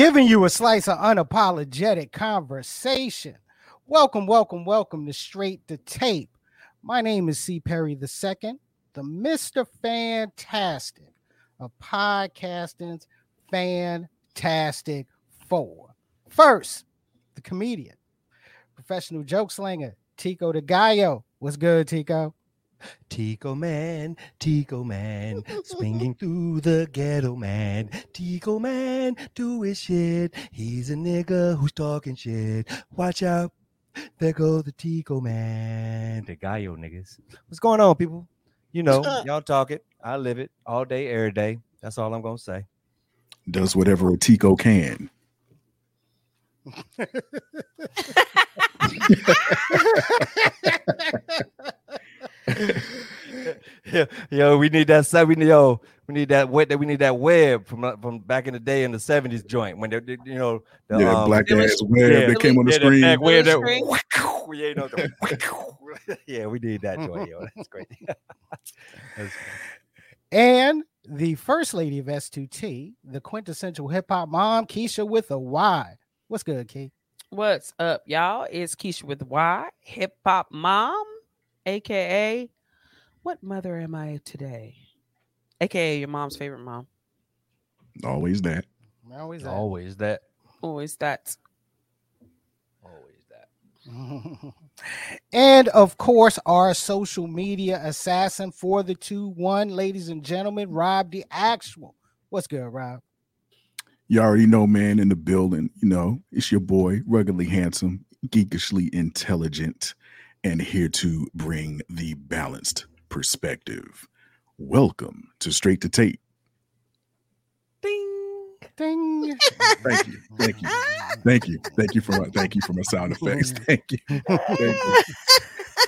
giving you a slice of unapologetic conversation. Welcome, welcome, welcome to Straight to Tape. My name is C. Perry II, the Mr. Fantastic of podcasting's Fantastic Four. First, the comedian, professional joke slinger, Tico the Gallo. What's good, Tico? Tico man, Tico man, swinging through the ghetto man. Tico man, do his shit. He's a nigga who's talking shit. Watch out. There goes the Tico man. The Gallo niggas. What's going on, people? You know, y'all talk it. I live it all day, every day. That's all I'm gonna say. Does whatever a Tico can. yo, yo, we need that. se- We need yo, we need that. Web. We need that web from uh, from back in the day in the '70s joint when they, they- you know, the, Yeah, um, black ass web yeah, that came on the yeah, that screen. back web that- Billy yeah, you know, the- yeah, we need that joint. Yo, that's great. That's- And the first lady of S2T, the quintessential hip hop mom, Keisha with a Y. What's good, Key? What's up, y'all? It's Keisha with Y, hip hop mom, aka what mother am I today? AKA your mom's favorite mom. Always that. Always that. always that. Always that. Always that. and of course, our social media assassin for the 2 1, ladies and gentlemen, Rob the Actual. What's good, Rob? You already know, man, in the building. You know, it's your boy, ruggedly handsome, geekishly intelligent, and here to bring the balanced perspective. Welcome to Straight to Tape. Ding. Ding. Thank you. Thank you. Thank you. Thank you for my thank you for my sound effects. Thank you. Thank you.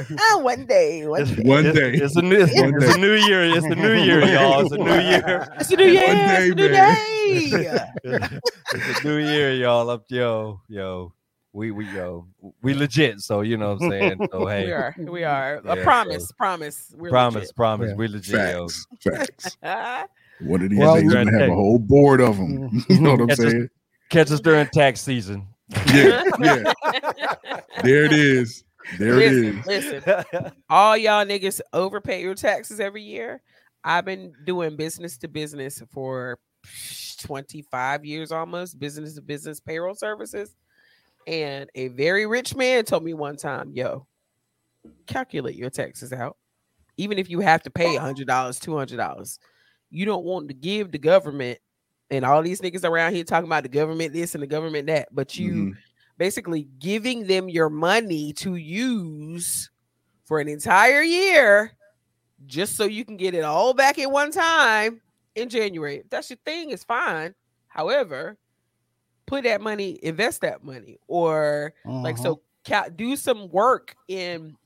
one day. One It's- day. One it's, day. It's a new. It's, it's a new year. It's a new year, y'all. It's a new year. It's a new year. One It's a new man. day. it's a new year, y'all. Up, yo, yo. We we yo, we legit. So you know what I'm saying. So hey, we are. We are. Yeah, a promise. Promise. We're promise, promise, Yeah. we legit. Yo. Facts. Facts. legit. One of these Well, days, you're gonna have a whole board of them. You know what I'm That's just- saying? Catch us during tax season. Yeah, yeah. There it is. There it is. listen, listen. all y'all niggas overpay your taxes every year. I've been doing business to business for 25 years almost, business to business payroll services. And a very rich man told me one time, yo, calculate your taxes out. Even if you have to pay $100, $200, you don't want to give the government and all these niggas around here talking about the government this and the government that, but you Mhm. basically giving them your money to use for an entire year just so you can get it all back at one time in January. If that's your thing, it's fine. However, put that money, invest that money, or like Uh-huh. so ca- do some work in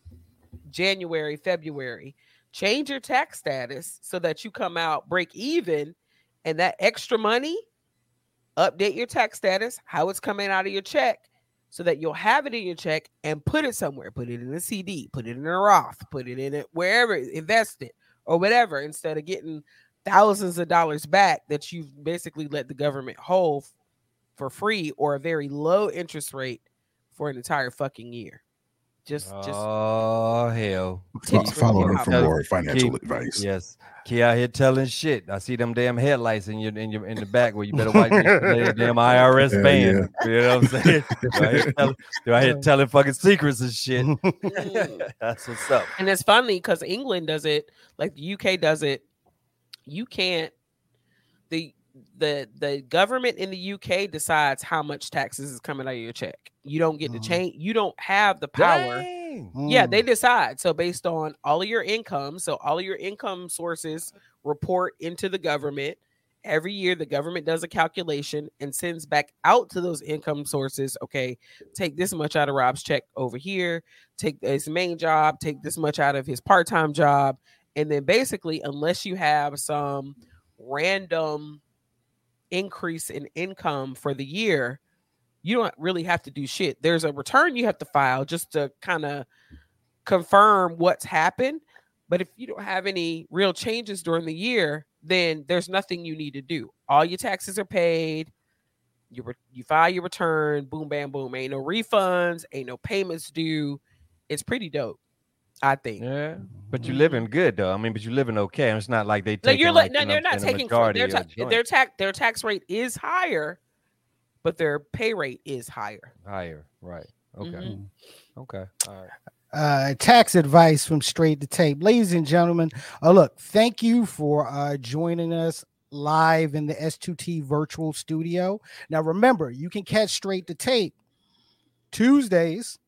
January, February. Change your tax status so that you come out break even and that extra money update your tax status, how it's coming out of your check so that you'll have it in your check and put it somewhere. Put it in a CD, put it in a Roth, put it in it wherever, invest it or whatever instead of getting thousands of dollars back that you've basically let the government hold for free or a very low interest rate for an entire fucking year. Just, just Oh hell, Fo- Tips from Follow hip her for more financial keep- advice. yes. Key out here telling shit. I see them damn headlights in your in your in the back where you better watch your damn IRS Hell band. You know what I'm saying? Do I hear telling, I hear telling fucking secrets and shit? Mm. That's what's up. and it's funny because England does it, like the UK does it. You can't the the government in the UK decides how much taxes is coming out of your check. You don't get to Mhm. change. You don't have the power. Dang. Yeah, Mm. they decide. So based on all of your income, so all of your income sources report into the government. Every year, the government does a calculation and sends back out to those income sources. Okay, take this much out of Rob's check over here. Take his main job. Take this much out of his part-time job, and then basically, unless you have some random increase in income for the year, you don't really have to do shit. There's a return you have to file just to kind of confirm what's happened. But if you don't have any real changes during the year, then there's nothing you need to do. All your taxes are paid. You re- you file your return, boom, bam, boom. Ain't no refunds, ain't no payments due. It's pretty dope, I think. Yeah, but you're living good though. I mean, but you're living okay. It's not like they No, take. you're like no, they're not taking from their ta- ta- their tax their tax rate is higher, but their pay rate is higher. higher, right? Okay, Mhm. okay, all right. uh, tax advice from Straight to Tape. Ladies and gentlemen, uh, look, thank you for uh, joining us live in the S2T virtual studio. Now, remember, you can catch Straight to Tape Tuesdays,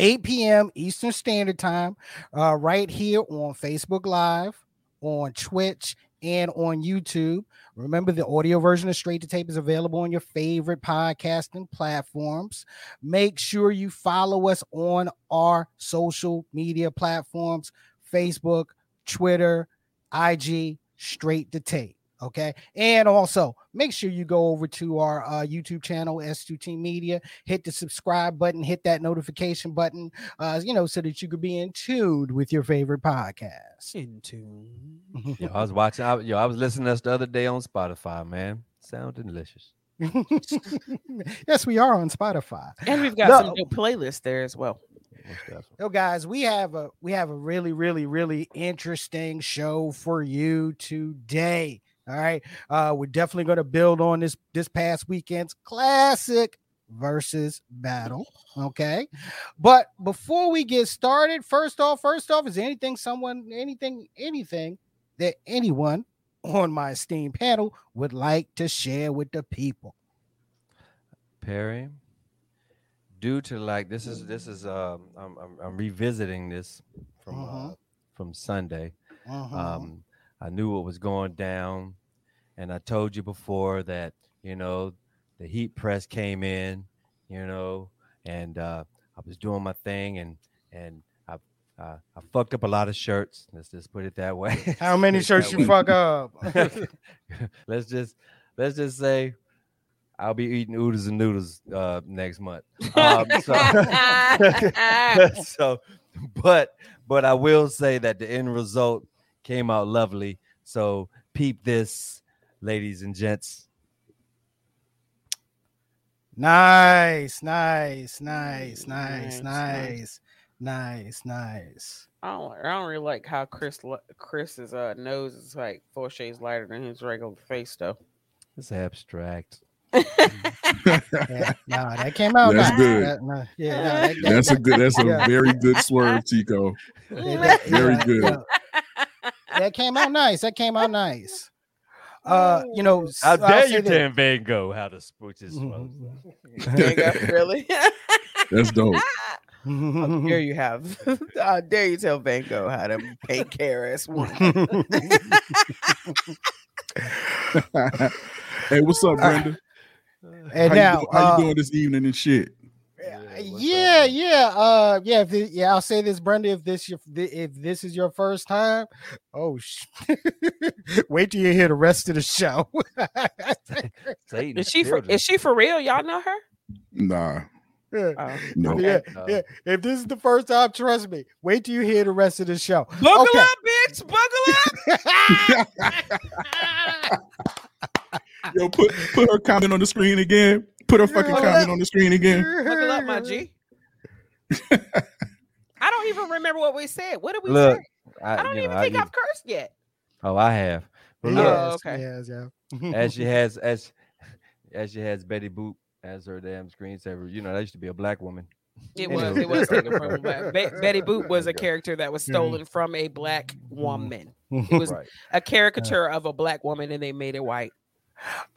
8 p.m. Eastern Standard Time, uh, right here on Facebook Live, on Twitch, and on YouTube. Remember, the audio version of Straight to Tape is available on your favorite podcasting platforms. Make sure you follow us on our social media platforms Facebook, Twitter, IG, Straight to Tape. Okay. And also make sure you go over to our uh, YouTube channel, S2T Media, hit the subscribe button, hit that notification button, uh, you know, so that you could be in tune with your favorite podcast. In tune. Yo, I was watching. I, yo, I was listening to us the other day on Spotify. Man, sound delicious. yes, we are on Spotify. And we've got No. some dope playlists there as well. Most definitely. So guys, we have a we have a really really really interesting show for you today. All right. Uh we're definitely going to build on this this past weekend's classic versus battle, okay? But before we get started, first off, first off is there anything someone anything anything that anyone on my esteemed panel would like to share with the people. Perry, due to like this is this is um I'm I'm, I'm revisiting this from uh, Mhm. from Sunday. Mhm. Um, I knew what was going down, and I told you before that you know the heat press came in, you know, and uh, I was doing my thing, and and I uh, I fucked up a lot of shirts. Let's just put it that way. How many shirts you fuck up? let's just let's just say I'll be eating oodles and noodles uh, next month. Um, so, so, but but I will say that the end result came out lovely. So peep this, ladies and gents. Nice, nice, nice, nice, Nice, nice, nice, nice. I don't, I don't really like how Chris Chris's uh, nose is like four shades lighter than his regular face though. It's abstract. Yeah, no, that came out. That's nice. good. That- no, yeah, no, that, that- That's a good. That's a Yeah. very good swerve, Tico. that- that- Very good. That came out nice. That came out nice. Uh, you know, How I'll dare you this- tell Van Gogh how to spooch his Mhm. Nigga, really? That's dope. How dare you have? How dare you tell Van Gogh how to paint KRS One? hey, what's up, Brenda? and how now, you, how uh, you doing this evening and shit? Yeah, Yeah, yeah, uh, yeah. If thi- yeah, I'll say this, Brenda. If this your if this is your first time, oh, sh- wait till you hear the rest of the show. Is she for is she for real? Y'all know her? Nah, yeah, Oh. no. yeah, yeah. If this is the first time, trust me. Wait till you hear the rest of the show. Buckle Okay. up, bitch! Buckle up! Yo, put put her comment on the screen again. Put her fucking comment on the screen again. Buckle G. I don't even remember what we said. What did we Look, say? I, I don't even know, think I, I've cursed yet. Oh, I have. But Yes, Oh, okay. yes, yeah. as she has as as she has Betty Boop as her damn screensaver. You know, that used to be a black woman. It was. It was taken from a black. Be- Betty Boop was a character that was Mhm. stolen from a black woman. It was Right. a caricature of a black woman, and they made it white.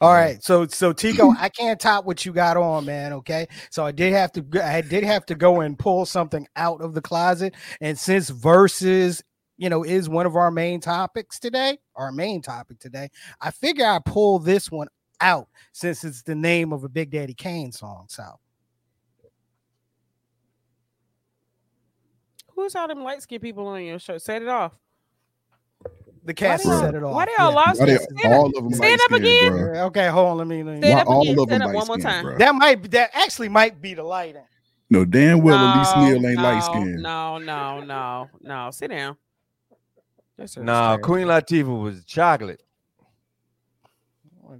All right, so so Tico, I can't top what you got on, man. Okay, so I did have to, go- I did have to go and pull something out of the closet, and since verses, you know, is one of our main topics today, our main topic today, I figure I pull this one out since it's the name of a Big Daddy Kane song. So Who's all them light skinned people on your show? Set it off. The cast why Bruh. set it all, off. why they all yeah. lost Why they. Stand all up. of them Stand up again. bruh. Yeah, Okay, hold on. Let me. Let me Stand Why up all again. of them Stand up one more time. bruh? that might be that actually might be the lighting. No, damn well, Elise No, Neal ain't no, light skinned. No, no, no, no. Sit down. That's her Nah. Queen Latifah was chocolate.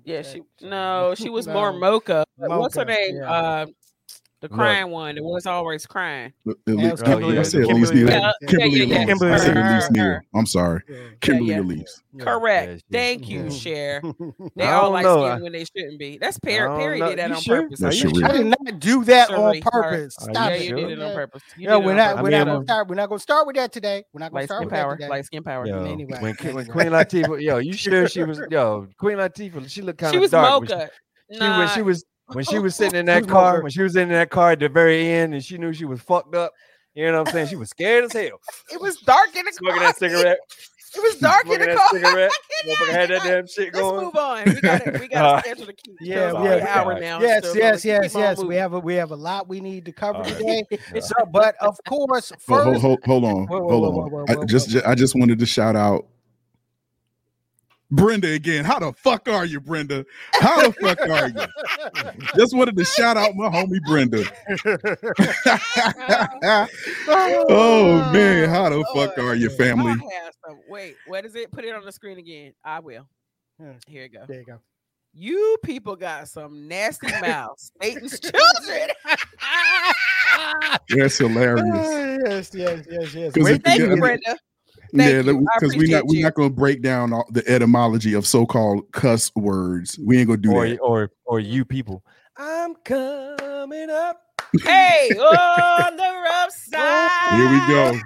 Yeah, she no, she was more No. mocha. What's her name? yeah. Uh, the Look. crying one. It was always crying. At least- it was Kimberly, Kimberly- I said Elise Kimberly- Neal. Yeah, yeah, Kimberly yeah, yeah. Elise. Kimberly I said Her, Elise her, Neal. her. I'm sorry. Yeah. Kimberly yeah. Elise. Correct. Yeah, Thank you, Mhm. Cher. They all like know. skin when they shouldn't be. That's I Perry. Perry did that on sure? purpose. That's Are you Cherie. I did not do that on Sorry, sorry. purpose. Are Stop Yeah, it. you did it on Yeah. purpose. You Yeah, did it we're on not, purpose. we're not gonna um, start. We're not gonna start with that today. We're not gonna start with that power. Light skin power. Anyway, when, Queen- when anyway. Queen Latifah, yo, you sure she was, yo, Queen Latifah, she looked kind of was dark. when mocha. She, Nah, when she was when she was sitting in that car, when she was in that car at the very end, and she knew she was fucked up. You know what I'm saying? She was scared as hell. it was dark in the Smoking car. that cigarette. It was dark in the that car. cigarette. I cannot, Motherfucker had that damn shit Let's going. move on. We got to we got Uh, to schedule the key. Yeah, It's yeah, only an hour now. Yes, so yes, keep yes, on yes. We have a we have a lot we need to cover All right. today. Yeah. So, but of course, Hold, hold, first, hold, hold on. Whoa, whoa, hold on. whoa, whoa, I just. I just wanted to shout out Brenda again. How the fuck are you, Brenda? How the fuck are you? Just wanted to shout out my homie Brenda. oh man, oh, how the fuck are you, family? I have some- Wait, what is it? Put it on the screen again. I will. Hmm. Here you go. there you go. You people got some nasty mouths. Satan's children. That's hilarious. yes, yes, yes, yes. 'Cause Wait, if- Thank you, mean- Brenda. Yeah, Thank you. I because we're not we're not gonna break down all the etymology of so-called cuss words. We ain't gonna do or, that. or or you people. I'm coming up. Hey, on the rough side. Here we go. of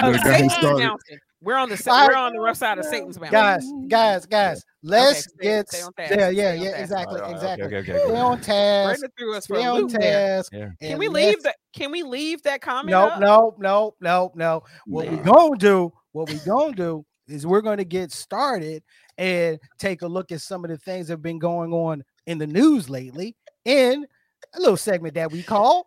Better go ahead and Satan's start it. mountain. We're on the sa- I- we're on the rough side of Satan's mountain. guys, guys, guys. Let's stay- get stay on task, yeah, yeah, yeah, exactly, oh, All right, exactly. Okay, okay, okay, Stay on task. Brenda threw us for Stay on task. Yeah. Can we leave that? Can we leave that comment? No, up? no, no, no, no. What we Man. gonna do? What we're gonna do is we're gonna get started and take a look at some of the things that have been going on in the news lately in a little segment that we call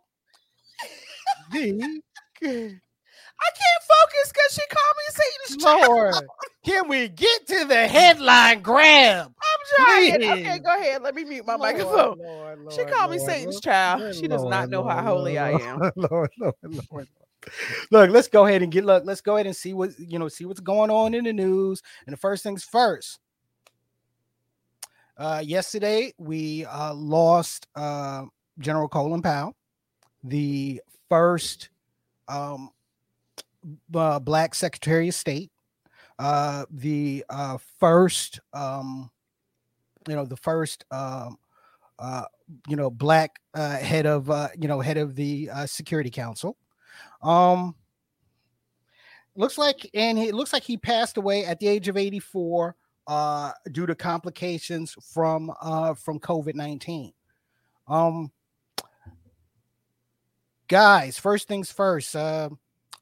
the I can't focus because she called me Satan's child. Can we get to the headline grab? I'm trying. Please. Okay, go ahead. Let me mute my Lord, microphone. Lord, She Lord, called me Satan's Lord. child. She does Lord, not know how Lord, holy I am. Lord, Lord, Lord, Lord. Look, let's go ahead and get look. Let's go ahead and see what you know, see what's going on in the news. And the first things first. Uh, yesterday we uh, lost uh, General Colin Powell, the first um, uh, black Secretary of State, uh, the uh, first, um, you know, the first, um, you know, black head of, you know, head of the Security Council. Um, looks like, and it looks like he passed away at the age of 84 uh, due to complications from uh, from COVID 19. Um, guys, first things first. A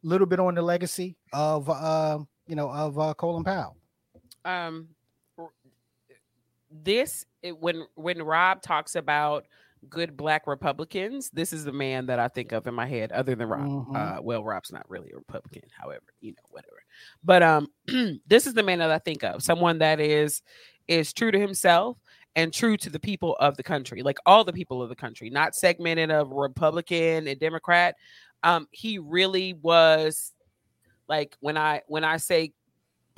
little bit on the legacy of uh, you know of uh, Colin Powell. um this it, when when rob talks about good black republicans this is the man that i think of in my head other than rob Mhm. uh well rob's not really a republican however you know whatever but um this is the man that i think of someone that is is true to himself and true to the people of the country like all the people of the country not segmented of republican and democrat um he really was like when i when i say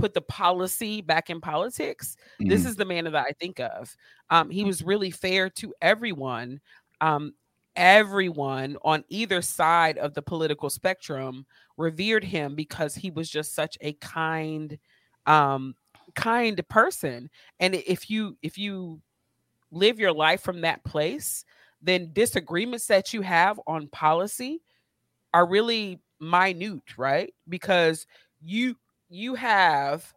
put the policy back in politics this Mhm. is the man that I think of. Um, he was really fair to everyone. Um, everyone on either side of the political spectrum revered him because he was just such a kind, um, kind person. And if you if you live your life from that place, then disagreements that you have on policy are really minute, right? Because you you have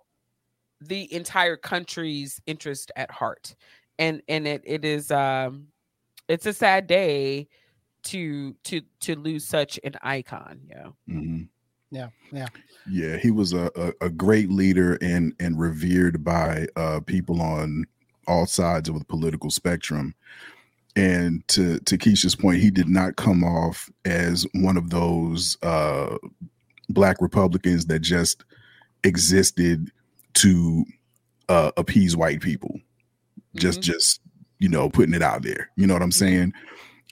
the entire country's interest at heart and and it it is um it's a sad day to to to lose such an icon yeah Mhm. Yeah, yeah. Yeah, he was a, a, a great leader and and revered by uh, people on all sides of the political spectrum. And to to Keisha's point, he did not come off as one of those uh, black Republicans that just existed to uh, appease white people. Just Mhm. just you know putting it out there. You know what I'm saying?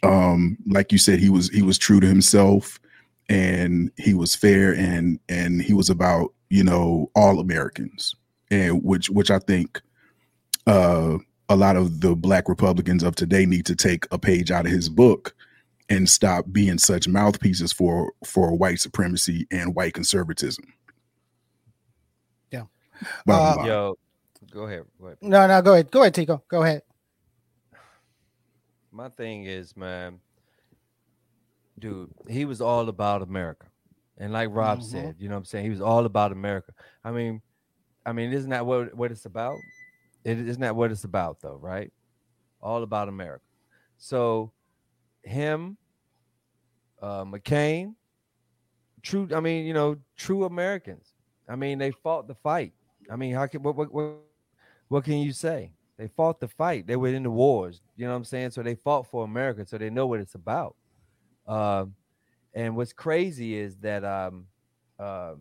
Um, like you said, he was he was true to himself and he was fair and and he was about you know all Americans and which which I think uh a lot of the black Republicans of today need to take a page out of his book and stop being such mouthpieces for for white supremacy and white conservatism. Yeah. Uh. Yo, go ahead. Go ahead. No, no, go ahead. Go ahead, Tico. Go ahead. My thing is, man, dude, he was all about America. And like Rob Mhm. said, you know what I'm saying? He was all about America. I mean, I mean, isn't that what, what it's about? It isn't that what it's about though, right? All about America. So him, uh McCain, true, I mean, you know, true Americans. I mean, they fought the fight. I mean, how can what what what, what can you say? They fought the fight. They were in the wars. You know what I'm saying? So they fought for America. So they know what it's about. Um, and what's crazy is that um, uh,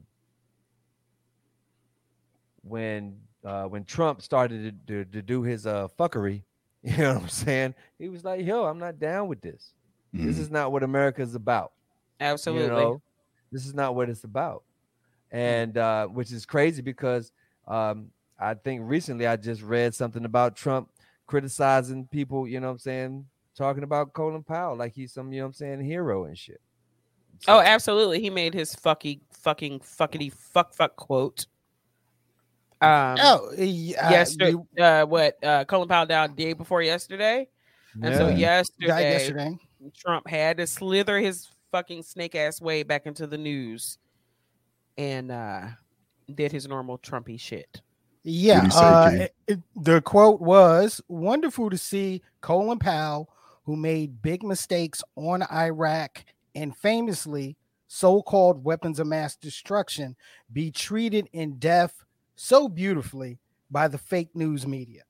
when uh, when Trump started to, to, to do his uh, fuckery, you know what I'm saying? He was like, "Yo, I'm not down with this. This Mhm. is not what America's about." Absolutely. You know, this is not what it's about. And uh, which is crazy because um, I think recently I just read something about Trump criticizing people, you know what I'm saying, talking about Colin Powell like he's some, you know what I'm saying, hero and shit. Oh, absolutely. He made his fucky, fucking, fuckity, fuck, fuck quote. Um, Oh, yeah. yesterday, you uh, what uh, Colin Powell down day before yesterday, and so yesterday, died yesterday. Trump had to slither his fucking snake ass way back into the news, and uh, did his normal Trumpy shit. Yeah, say, uh, it- it- the quote was wonderful to see Colin Powell, who made big mistakes on Iraq and famously so called weapons of mass destruction, be treated in death so beautifully by the fake news media.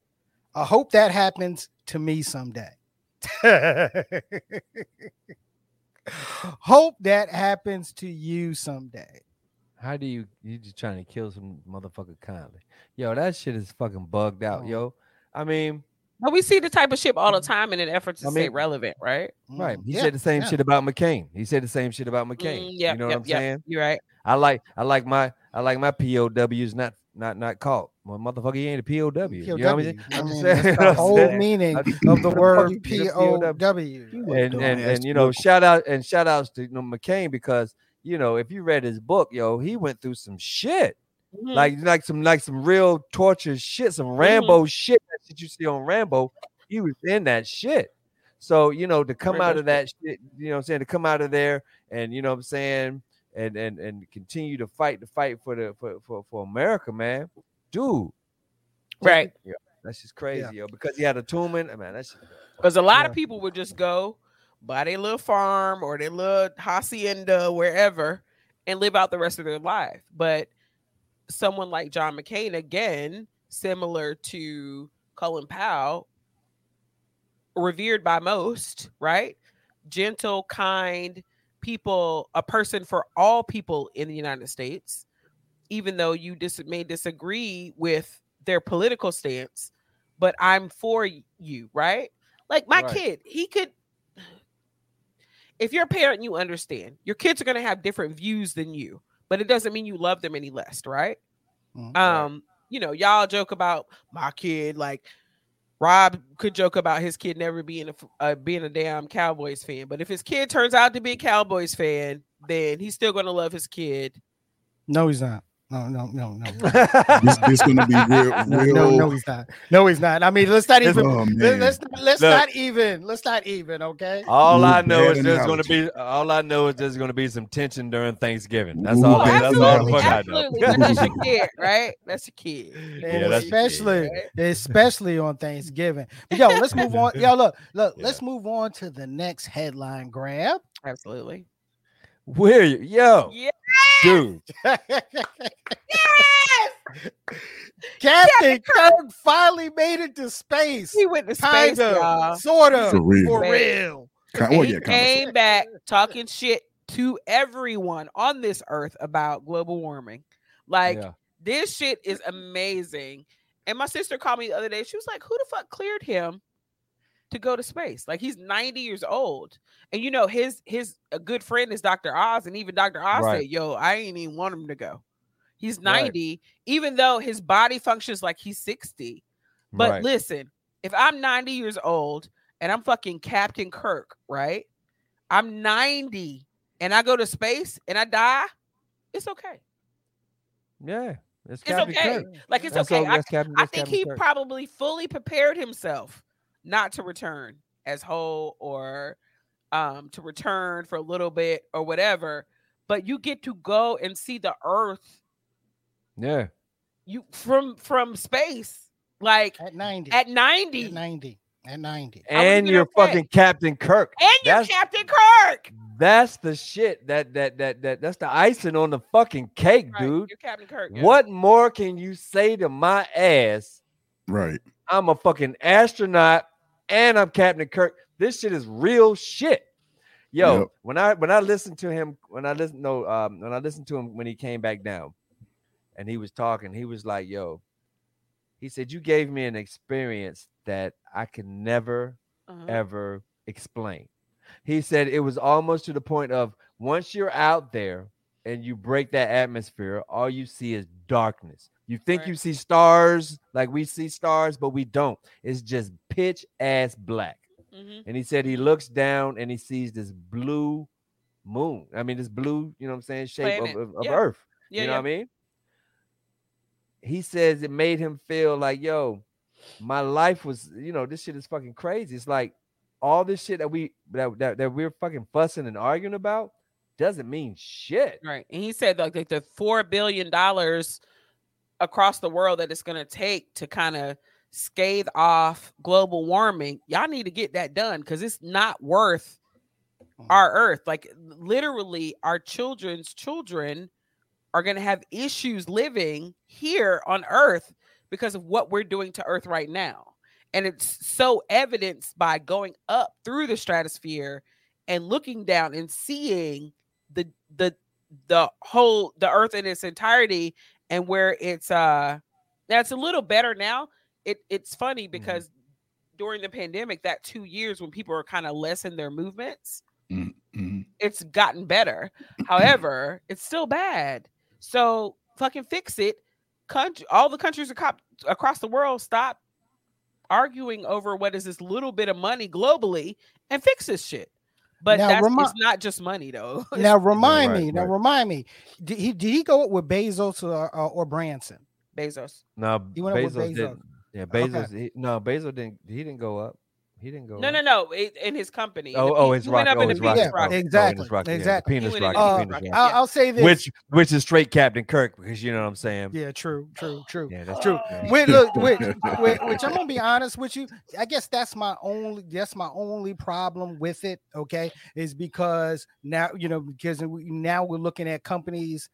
I hope that happens to me someday. hope that happens to you someday. How do you you just trying to kill some motherfucker kindly? Yo, that shit is fucking bugged out, Oh. yo. I mean, But we see the type of shit all the time in an effort to I stay relevant, right? right. Mm, He yeah, said the same yeah. shit about McCain. He said the same shit about McCain. Mm, yep, you know yep, what I'm yep. saying? You're right. I like I like my I like my POWs not not not caught. Well, motherfucker, he ain't a POW. You know what I mean? I I'm mean, that's saying, the whole meaning of the word he's POW. POW. And and, and you know, shout out and shout outs to you know, McCain because you know if you read his book, yo, he went through some shit. Mhm. Like like some like some real torture shit, some Rambo shit that you see on Rambo. He was in that shit. So, you know, to come Rambo out of that shit, you know what I'm saying, to come out of there and you know what I'm saying, and and and continue to fight the fight for the for for, for America, man. Dude. Right. Yeah, that's just crazy, yo. Because he had a tumor, man. That's Because a lot of people would just go buy their little farm or their little hacienda wherever and live out the rest of their life. But someone like John McCain, again, similar to Colin Powell, revered by most, right? Gentle, kind people, a person for all people in the United States, even though you dis- may disagree with their political stance, but I'm for you, right? Like my Right. kid, he could. If you're a parent, you understand your kids are going to have different views than you, but it doesn't mean you love them any less, right? Mhm. Um, you know, y'all joke about my kid, like Rob could joke about his kid never being a uh, being a damn Cowboys fan, but if his kid turns out to be a Cowboys fan, then he's still going to love his kid. No, he's not. No, no, no, no. This, this gonna be real, No, real. no, no, he's not. No, he's not. I mean, let's not even. Oh, let- man. let's let's Look. not even. Let's not even. Okay. all Ooh, I know is there's gonna be all I know is there's gonna be some tension during Thanksgiving. That's Ooh, all. Oh, I, that's all the absolutely, I know. that's your kid, right? That's your kid. Yeah, that's your kid, especially, right? especially on Thanksgiving. But yo, let's move on. Yo, look, look. Yeah. Let's move on to the next headline grab. Absolutely. Where you, yo, Yeah. Dude? Yes! Captain Kirk finally made it to space. He went to space, Kinda, y'all. sorta, For real. for real. Ki- And oh, he yeah, kind came back talking shit to everyone on this earth about global warming. Like yeah. this shit is amazing. And my sister called me the other day. She was like, "Who the fuck cleared him to go to space? Like he's 90 years old." And you know, his his a good friend is Dr. Oz, and even Dr. Oz Right. said, "Yo, I ain't even want him to go. He's Right. 90, even though his body functions like he's 60." But right. listen, if I'm 90 years old and I'm fucking Captain Kirk, right? I'm 90 and I go to space and I die, it's okay. Yeah, it's, It's okay. Kirk. Like it's That's okay. I, I think Captain he Kirk. probably fully prepared himself not to return as whole or um to return for a little bit or whatever. But you get to go and see the earth Yeah, you from from space like At 90. at 90 At 90. At 90. And been you're okay. fucking Captain Kirk. and you're That's- Captain Kirk. That's the shit. That that that that that's the icing on the fucking cake, Right, dude. You're Captain Kirk. yeah. What more can you say to my ass? Right. I'm a fucking astronaut and I'm Captain Kirk. This shit is real shit. Yo, Yep. when I when I listened to him, when I listened no um when I listened to him when he came back down and he was talking, he was like, yo, he said, You gave me an experience that I can never Uh-huh. ever explain. He said it was almost to the point of once you're out there and you break that atmosphere, all you see is darkness. You think Right. you see stars like we see stars, but we don't. It's just pitch ass black. Mhm. And he said he looks down and he sees this blue moon. I mean, this blue, you know what I'm saying, shape Planet. of, of Yeah. Earth. Yeah, you know yeah. what I mean? He says it made him feel like, yo, my life was, you know, this shit is fucking crazy. It's like all this shit that we that that, that we're fucking fussing and arguing about doesn't mean shit. Right. And he said like, like the four billion dollars across the world that it's gonna take to kind of scathe off global warming, y'all need to get that done because it's not worth our mm. earth. Like literally, our children's children are gonna have issues living here on earth because of what we're doing to earth right now. And it's so evidenced by going up through the stratosphere and looking down and seeing the the the whole the earth in its entirety and where it's uh it's a little better now. It it's funny because during the pandemic that two years when people are kind of less in their movements Mhm. it's gotten better. However it's still bad. So fucking fix it. Country all the countries across the world stop arguing over what is this little bit of money globally and fix this shit but Now, that's remi- it's not just money though Now remind right, me. Now remind me. Did he did he go with Bezos or, or, or Branson? bezos No, He went up with Bezos, Bezos. didn't. Yeah, Okay. Bezos. He, no, Bezos didn't. He didn't go up. He didn't go. No, up. no, no. It, in his company. Oh, The oh, pe- his he rocket. Oh, his penis rocket. Yeah, oh, his exactly, yeah, exactly. Penis He rocket. the the Uh, penis rocket. rocket. I'll, I'll say this. Which, which is straight Captain Kirk because you know what I'm saying. yeah, true, true, true. Yeah, that's True. yeah. Which, look, which, which, which I'm gonna be honest with you. I guess that's my only that's my only problem with it. Okay, is because now you know because now we're looking at companies,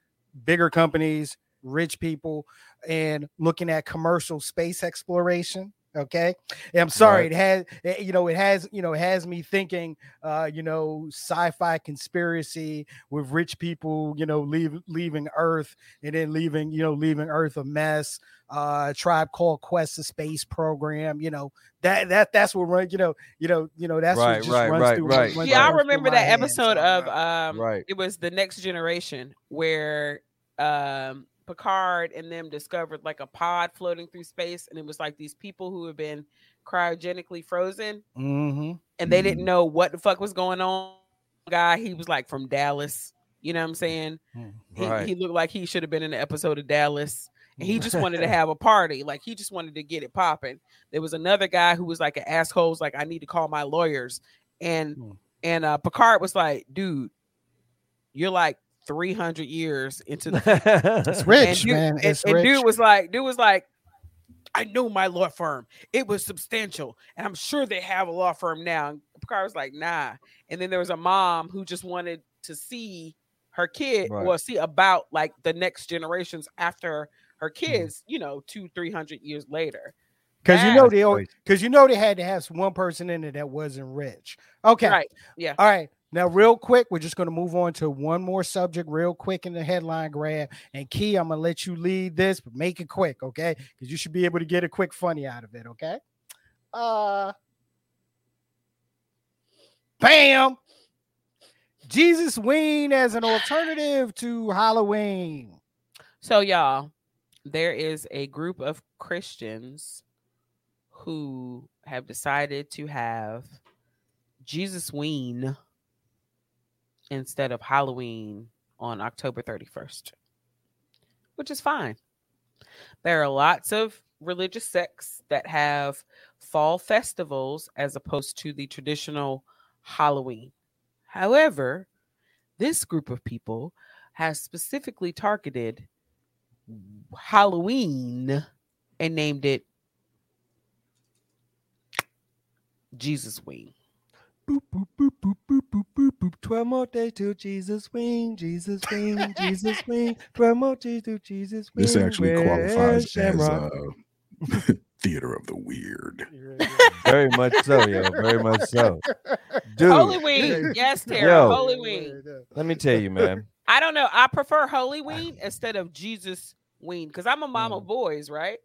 bigger companies, rich people, and looking at commercial space exploration. Okay, and I'm sorry, Right. it has eh, you know it has you know it has me thinking uh you know sci-fi conspiracy with rich people you know leave, leaving Earth and then leaving you know leaving Earth a mess uh tribe called quest a space program you know that that that's what run you know you know you know that's Right, what just right, runs right, through right, runs- Yeah, I remember my that head, episode so, of um Right. it was the next generation where um Picard and them discovered like a pod floating through space and it was like these people who have been cryogenically frozen mhm. and they didn't know what the fuck was going on. Guy, he was like from Dallas. You know what I'm saying? He, Right. he looked like he should have been in the episode of Dallas. And he just wanted to have a party. Like he just wanted to get it popping. There was another guy who was like an asshole, was like, I need to call my lawyers. And Hmm. and uh Picard was like, dude, you're like 300 years into the it's rich and dude, man and- it's and rich dude was like, dude was like, I know my law firm. It was substantial, and I'm sure they have a law firm now. And Picard was like, nah. And then there was a mom who just wanted to see her kid, Right. well, see about like the next generations after Hmm. her kids, you know, two, three hundred years later. because you know That's they crazy. because you know they had to have one person in it that wasn't rich okay Right. Yeah. All right. Now, real quick, we're just going to move on to one more subject, real quick in the headline grab. And Key, I'm going to let you lead this, but make it quick, okay? Because you should be able to get a quick funny out of it, okay? Uh, bam. Jesus Ween as an alternative to Halloween. So, y'all, there is a group of Christians who have decided to have Jesus Ween instead of Halloween on October 31st, which is fine. There are lots of religious sects that have fall festivals as opposed to the traditional Halloween. However, this group of people has specifically targeted Halloween and named it Jesus Ween. Boop, boop, boop, boop, boop, boop, boop, boop. Twelve more days till Jesus wing, Jesus wing, Jesus wing. Twelve more days till Jesus wing. This actually Where's qualifies as Shamrock? uh, theater of the weird. very much so, yo. Very much so, dude. Holy Wing. Yes, Tara. Yo. Holy Wing. Let me tell you, man. I don't know. I prefer Holy Ween instead of Jesus Ween because I'm a mom Mm. of boys, right?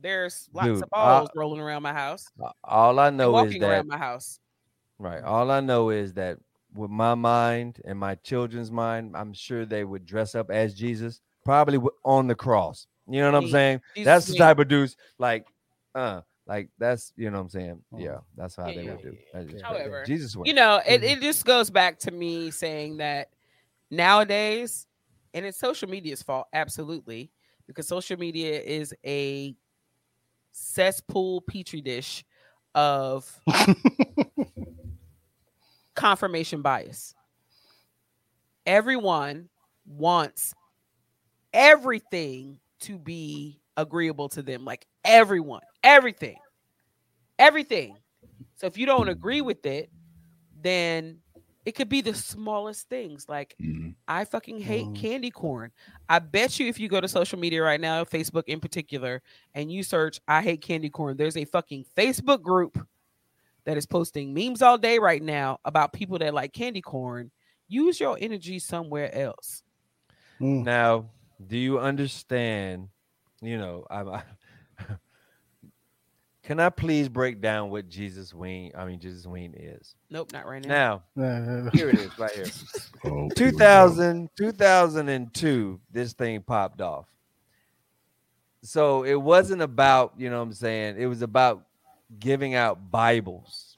There's lots Dude, of balls I- rolling around my house. All I know is walking that around my house. Right. All I know is that with my mind and my children's mind, I'm sure they would dress up as Jesus, probably on the cross. You know what I'm saying? Jesus That's the type of dudes like, uh, like that's you know what I'm saying. Mm. Yeah, that's how Yeah, they yeah, would do. yeah, That's just However, Jesus went. You know, it, Mhm. it just goes back to me saying that nowadays, and it's social media's fault, absolutely, because social media is a cesspool petri dish of confirmation bias. Everyone wants everything to be agreeable to them, like everyone, everything, everything. So if you don't agree with it, then it could be the smallest things. Like Mhm. I fucking hate Mhm. candy corn. I bet you if you go to social media right now, Facebook in particular, and you search I hate candy corn, there's a fucking Facebook group that is posting memes all day right now about people that like candy corn. Use your energy somewhere else. Mm. Now, do you understand? You know, I'm. I, can I please break down what Jesus Ween? I mean, Jesus Ween is Nope, not right now. now. Here it is, right here. Oh, here 2000, 2002, this thing popped off. So it wasn't about, you know what I'm saying? It was about giving out Bibles,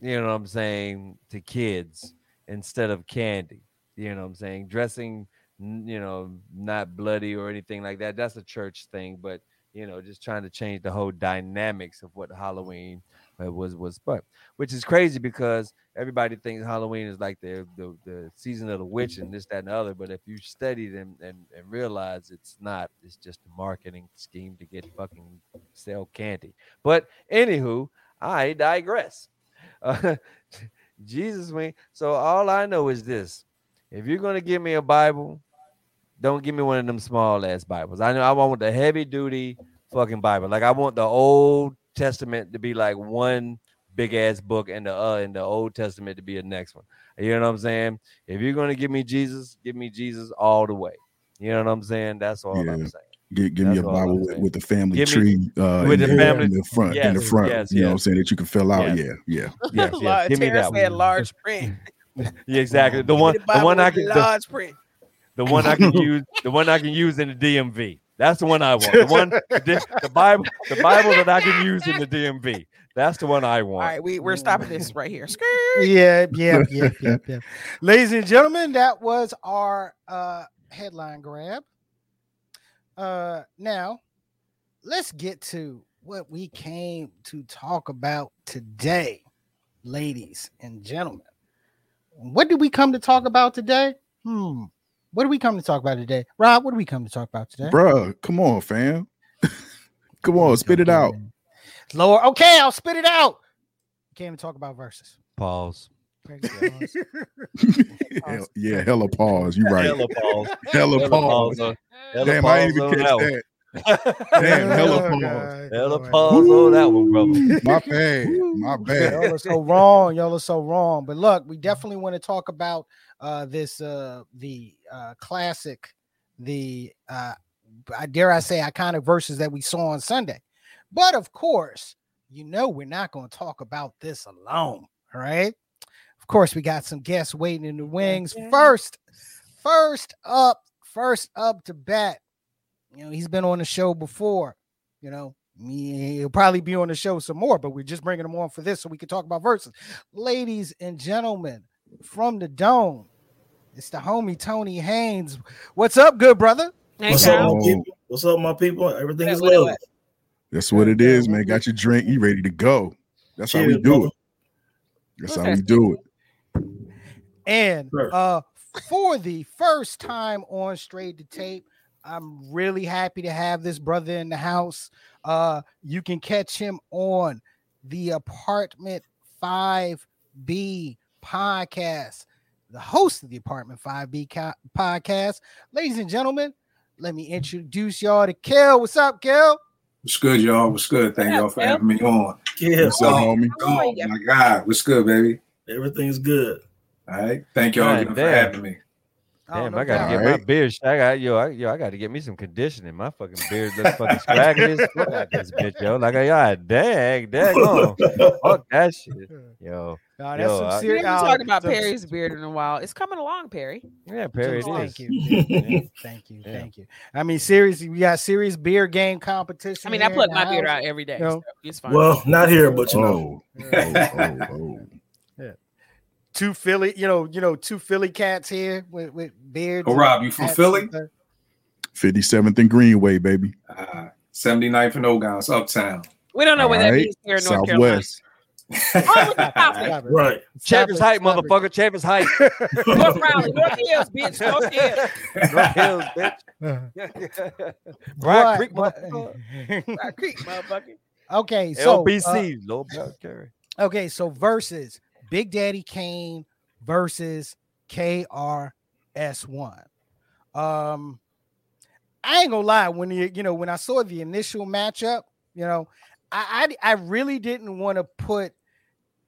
you know what I'm saying, to kids instead of candy. You know what I'm saying? Dressing, you know, not bloody or anything like that. That's a church thing, but you know, just trying to change the whole dynamics of what Halloween was was but which is crazy because everybody thinks Halloween is like the, the the season of the witch and this, that, and the other. But if you study them and, and realize it's not, it's just a marketing scheme to get fucking sell candy. But anywho, I digress. Uh, Jesus wing. So all I know is this: if you're gonna give me a Bible, don't give me one of them small ass Bibles. I know I want the heavy duty fucking Bible. Like I want the Old Testament to be like one big ass book and the uh and the Old Testament to be the next one. You know what I'm saying? If you're gonna give me Jesus, give me Jesus all the way. You know what I'm saying? That's all Yeah. I'm saying. Give, give me a That's all I'm Bible with, with the family me- tree uh, with in, the the, family- in the front, in the front. yes, you know what I'm saying that you can fill out. Yes. Yeah, yeah. Yes, yes. Large- Give me that said one. large print. Yeah, exactly. The one, the the one I with can, the, large print. the one I can use, the one I can use in the DMV. That's the one I want. The one, the, the Bible, the Bible that I can use in the DMV. That's the one I want. All right, we, we're stopping this right here. Skirt. yeah, yeah, yeah, yeah, yeah. Ladies and gentlemen, that was our uh headline grab. Uh now let's get to what we came to talk about today, ladies and gentlemen. What did we come to talk about today? Hmm. What did we come to talk about today? Rob, what did we come to talk about today? Bruh, come on, fam. come on, spit it out. Lord, okay, I'll spit it out. Came to talk about verses. Pause. Hell- yeah, hella pause. You right. Hella pause. Hella Hella pause. pause. hella Damn, I ain't pause even catch that that. Damn, hella Oh, pause. God. Hella Lord. pause on that one, brother. My bad. My bad. Y'all are so wrong. Y'all are so wrong. But look, we definitely want to talk about uh this uh the uh classic, the uh I dare I say iconic verses that we saw on Sunday. But of course, you know we're not going to talk about this alone. Right. Of course, we got some guests waiting in the wings. yeah. First, first up, first up to bat. You know, he's been on the show before. You know, He'll probably be on the show some more, but we're just bringing him on for this so we can talk about verses. Ladies and gentlemen, from the dome, it's the homie Tony Haynes. What's up, good brother? What's up, my people? What's up, my people? Everything is What, what, love. That's what it Yeah, is, we- man. Got your drink, you ready to go. That's how we do brother. it. That's What's how we do it. And uh for the first time on straight to tape, I'm really happy to have this brother in the house. Uh you can catch him on the apartment 5B podcast, the host of the apartment 5B podcast. Ladies and gentlemen, let me introduce y'all to Kel. What's up, Kel? What's good, y'all? What's good? Thank Yeah, y'all for Phil. having me on. Yeah, What's up, homie? Oh my God, what's good, baby? everything's good. All right, thank y'all God for having me. Damn, no I gotta get Alright. my beard. I got yo, I, yo, I gotta get me some conditioning. My fucking beard looks fucking scraggly as fuck out this bitch, yo. Like, yeah, dang, dang, on. Fuck that shit, yo. Nah, that's Yo, some I- We serious. haven't talked about Perry's beard in a while. It's coming along, Perry. Yeah, Perry, it Thank you. Yeah. Thank you. Yeah. Thank you. I mean, seriously, we got serious beer game competition. I mean, I here pluck my the beard out every day. No. So it's fine. well, not here, but you oh, know. Oh, oh, oh, oh. Two Philly, you know, you know, two Philly cats here with, with beards. Oh, Rob, you from Philly? 57th and Greenway, baby. Uh, 79th and Ogontz, Uptown. we don't know what that Alright, means here in North Carolina. Southwest. Oh, it's the South. Stop it. Right. Stop Chambers. Height, motherfucker. Chambers Height. North Raleigh, North Hills, bitch. North Hills. North Hills, bitch. Briar Creek, motherfucker. Rock Creek, motherfucker. okay, so uh, LBC, Lil Bell Carey. okay, so versus Big Daddy Kane versus KRS One. Um, I ain't gonna lie, when you you know when I saw the initial matchup, you know, I I, I really didn't want to put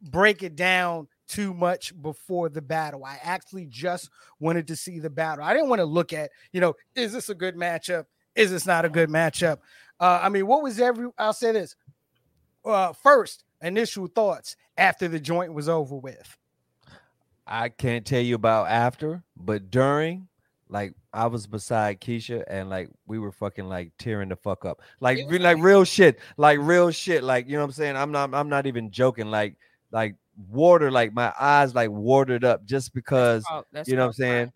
break it down too much before the battle. I actually just wanted to see the battle. I didn't want to look at, you know, is this a good matchup? Is this not a good matchup? Uh, I mean, what was every I'll say this. Uh, first, initial thoughts after the joint was over with. I can't tell you about after, but during, like I was beside Keisha and like we were fucking like tearing the fuck up. Like re- like real shit. Like real shit. Like you know what I'm saying? I'm not I'm not even joking. Like like water, like my eyes like watered up just because Oh, that's you know what I'm saying? It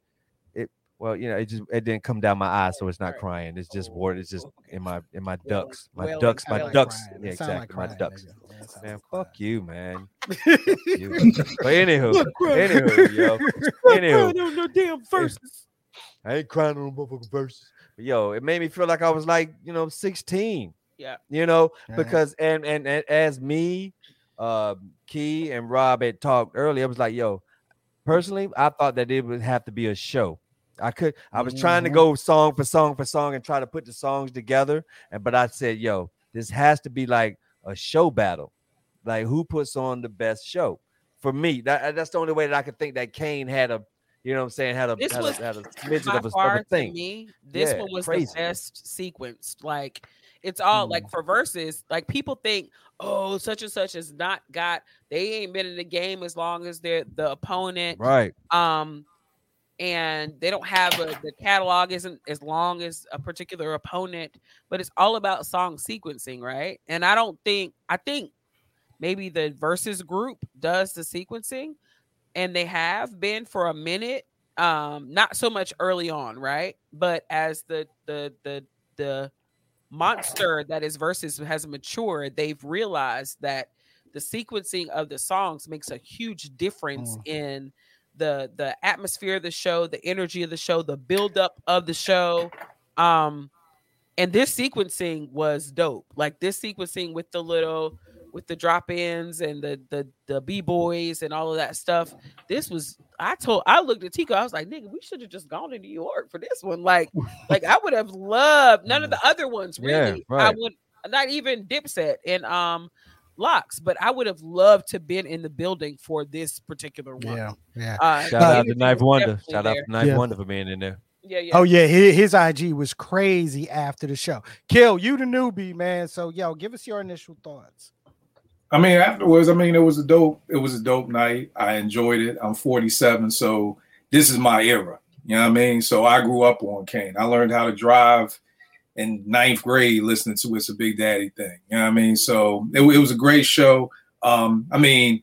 well, you know, it just it didn't come down my eyes, so it's not Right. crying. It's just water. It's just in my in my ducks. My wailing, ducks, my wailing. ducks. Crying. Yeah, sound like exactly. My crying, ducks. nigga. Yeah, it sound Man, like fuck you, man. you. But anywho, anywho, yo. Anywho, no, no damn verses. I ain't crying on no motherfucking verses. But yo, it made me feel like I was like, you know, 16. Yeah. You know, Yeah. because and, and and as me, uh Key and Rob had talked earlier, I was like, yo, personally, I thought that it would have to be a show. I could I was trying to Mhm. go song for song for song and try to put the songs together. And but I said, yo, this has to be like a show battle. Like who puts on the best show? For me, that, that's the only way that I could think that Kane had a, you know what I'm saying, had a This had was a, had a smidgen of a, of far a to thing. me, this Yeah, one was crazy. the best sequenced. Like it's all Mm. like for verses, like people think, oh, such and such has not got they ain't been in the game as long as they're the opponent. Right. Um and they don't have a the catalog isn't as long as a particular opponent, but it's all about song sequencing, right? And I don't think I think maybe the versus group does the sequencing and they have been for a minute um not so much early on right but as the the the the monster that is versus has matured they've realized that the sequencing of the songs makes a huge difference Mm. in the the atmosphere of the show the energy of the show the buildup of the show. Um and this sequencing was dope. Like this sequencing with the little with the drop-ins and the the the b-boys and all of that stuff this was i told i looked at tico i was like nigga we should have just gone to new york for this one. Like like i would have loved none of the other ones Yeah, really. I would not even dipset. And um LOX but i would have loved to been in the building for this particular one Yeah, yeah. uh, Shout out to Knife Wonder. definitely Shout out to Knife Yeah. Wonder for being in there. yeah yeah Oh yeah, his, his IG was crazy after the show. Kill you, the newbie man. So yo, give us your initial thoughts. I mean, afterwards, I mean, it was a dope. It was a dope night. I enjoyed it. I'm 47, so this is my era. You know what I mean? So I grew up on Kane. I learned how to drive in ninth grade listening to It's a Big Daddy thing. You know what I mean? So it, it was a great show. Um, I mean,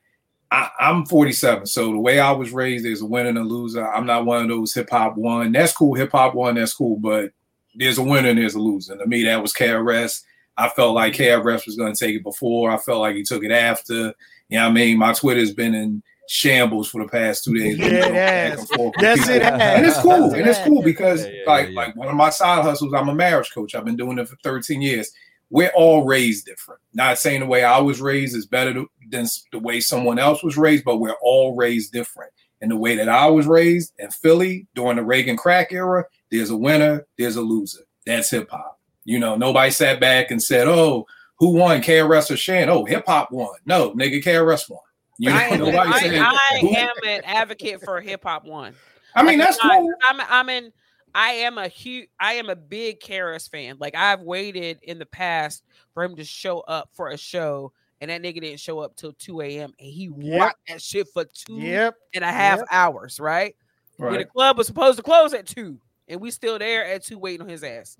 I, am 47, so the way I was raised, there's a winner and a loser. I'm not one of those hip hop one. That's cool. Hip hop one, that's cool. But there's a winner and there's a loser. And to me, that was KRS. I felt like KRS was going to take it before. I felt like he took it after. You know what I mean? My Twitter's been in shambles for the past two days. Yeah, it has. Yes, it And it's cool. And it's cool because yeah, yeah, like yeah. like one of my side hustles, I'm a marriage coach. I've been doing it for 13 years. We're all raised different. Not saying the way I was raised is better than the way someone else was raised, but we're all raised different. And the way that I was raised in Philly during the Reagan crack era, there's a winner, there's a loser. That's hip hop. You know, nobody sat back and said, "Oh, who won, KRS or Shan?" Oh, hip hop won. No, nigga, KRS won. You know, I, am, I, I am an advocate for hip hop one. I mean, like, that's cool. I'm, I'm in. I am a huge. I am a big KRS fan. Like I've waited in the past for him to show up for a show, and that nigga didn't show up till 2 a.m. and he yep. rocked that shit for two yep. and a half yep. hours, right? right? When the club was supposed to close at two, and we still there at two waiting on his ass.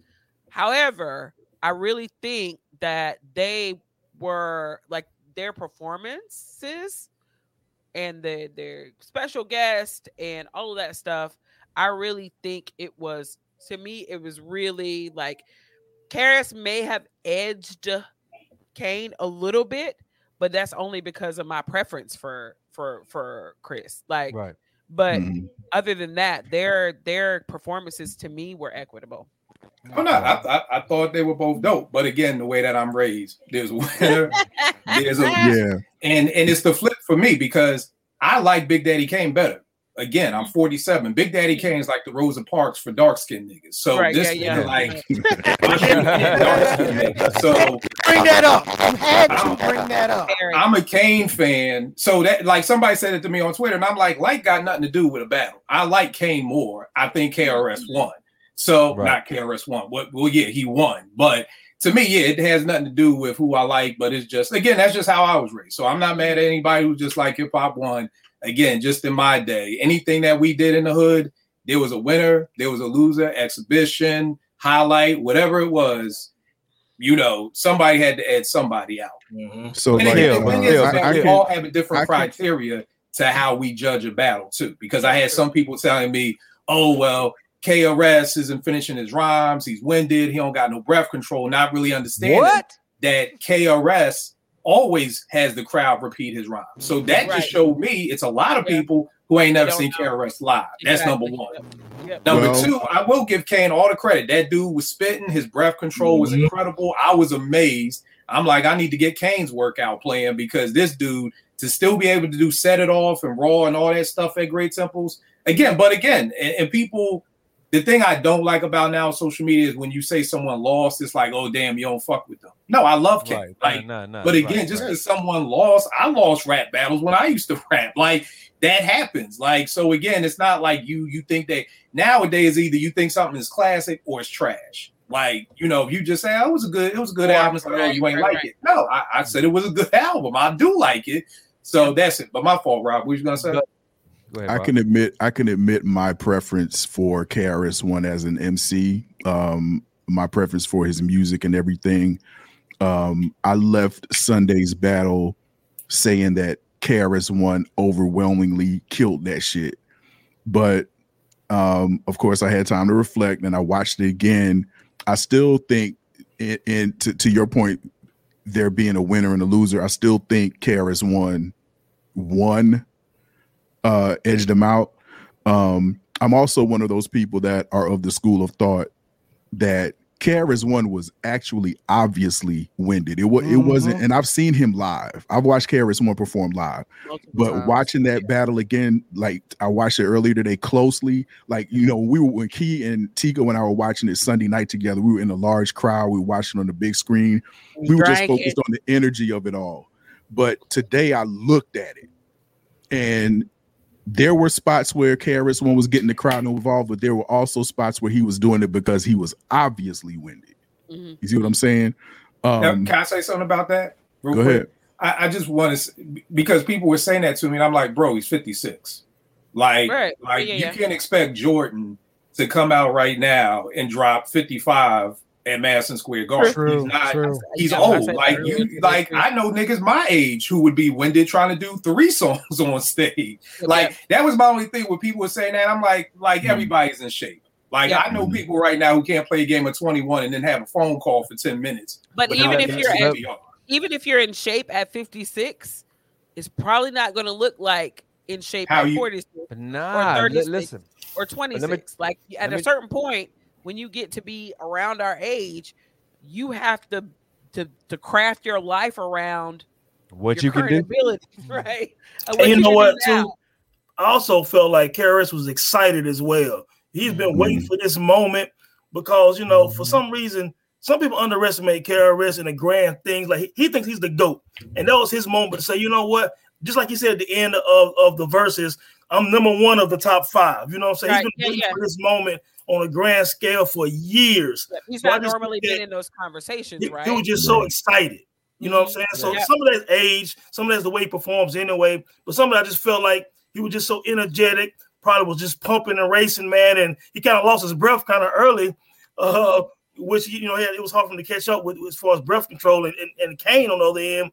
However, I really think that they were like their performances and the their special guest and all of that stuff, I really think it was to me it was really like KRS may have edged Kane a little bit, but that's only because of my preference for for for Chris. Like right. But mm-hmm. other than that, their their performances to me were equitable. Oh no, I, I, I, thought they were both dope, but again, the way that I'm raised, there's a winner, there's a yeah, and and it's the flip for me because I like Big Daddy Kane better. Again, I'm 47. Big Daddy Kane's like the Rosa Parks for dark skinned niggas. So right, this yeah, yeah. like So bring that up. You had to bring that up. I'm a Kane fan. So that like somebody said it to me on Twitter, and I'm like, like got nothing to do with a battle. I like Kane more. I think KRS won. So right. not KRS One. Well, well, yeah, he won. But to me, yeah, it has nothing to do with who I like, but it's just again, that's just how I was raised. So I'm not mad at anybody who just like hip hop won. Again, just in my day, anything that we did in the hood, there was a winner, there was a loser, exhibition, highlight, whatever it was. You know, somebody had to add somebody out. Mm-hmm. So, and like, again, the thing is, I, we all have a different criteria to how we judge a battle too. Because I had some people telling me, "Oh, well, KRS isn't finishing his rhymes. He's winded. He don't got no breath control. Not really understanding what? that KRS always has the crowd repeat his rhymes. So that right. just showed me it's a lot of yeah. people who ain't never seen know. KRS live. That's number one. Yep. Yep. Number well, two, I will give Kane all the credit. That dude was spitting. His breath control mm-hmm. was incredible. I was amazed. I'm like, I need to get Kane's workout plan because this dude to still be able to do set it off and raw and all that stuff at Great Temples again. But again, and, and people the thing I don't like about now social media is when you say someone lost, it's like, oh damn, you don't fuck with them. No, I love King. Right. Like, no, no, but again, right, just because right. someone lost, I lost rap battles when I used to rap. Like that happens. Like so, again, it's not like you you think that nowadays either you think something is classic or it's trash. Like you know, if you just say oh, it was a good, it was a good album, like, oh, you ain't like it. No, I, I, said it was a good album. I do like it. So that's it. But my fault, Rob. What you gonna say? Ahead, I can admit I can admit my preference for KRS One as an MC. Um, my preference for his music and everything. Um, I left Sunday's battle saying that KRS One overwhelmingly killed that shit, but um, of course I had time to reflect and I watched it again. I still think, and to, to your point, there being a winner and a loser, I still think KRS One won uh, edged them out. Um, I'm also one of those people that are of the school of thought that KRS One was actually obviously winded. It was mm-hmm. it wasn't, and I've seen him live. I've watched KRS One perform live, Multiple but times. watching that yeah. battle again, like I watched it earlier today closely. Like you know, we were when Key and Tico and I were watching it Sunday night together. We were in a large crowd. We were watching on the big screen. We were just focused on the energy of it all. But today I looked at it, and there were spots where KRS One was getting the crowd involved, but there were also spots where he was doing it because he was obviously winded. Mm-hmm. You see what I'm saying? Um, now, can I say something about that? go quick? ahead. I, I, just want to because people were saying that to me, and I'm like, bro, he's 56. Like, right. like yeah, you yeah. can't expect Jordan to come out right now and drop 55 at Madison Square Garden. True, he's not. true. He's Yeah, old. Like you, like. I know niggas my age who would be winded trying to do three songs on stage. Like that was my only thing when people were saying that. I'm like, like Mhm. everybody's in shape. Like Yeah. I know people right now who can't play a game of 21 and then have a phone call for 10 minutes. but But even if you're at, even if you're in shape at 56, it's probably not going to look like in shape How at you- 46 But nah, li- 36. listen. or let me- 26. like at let a me- certain point, when you get to be around our age, you have to to to craft your life around What your you can do. ability, right? And And you know what, too? I also felt like Karras was excited as well. He's been Mhm. waiting for this moment because you know, for Mhm. some reason, some people underestimate Karras and the grand things. Like he, he thinks he's the goat, and that was his moment to say, you know what? Just like he said at the end of, of the verses, I'm number one of the top five. You know what I'm saying? Right, He's been yeah, waiting yeah. for this moment on a grand scale for years. He's So I not just normally been in those conversations, He, right? he was just so excited. You know what I'm saying? So Yeah. some of that's age, some of that's the way he performs anyway. But some of that I just felt like he was just so energetic, probably was just pumping and racing, man. And he kind of lost his breath kind of early, uh, which you know, had- it was hard for him to catch up with as far as breath control. And, and, and Kane on the other end,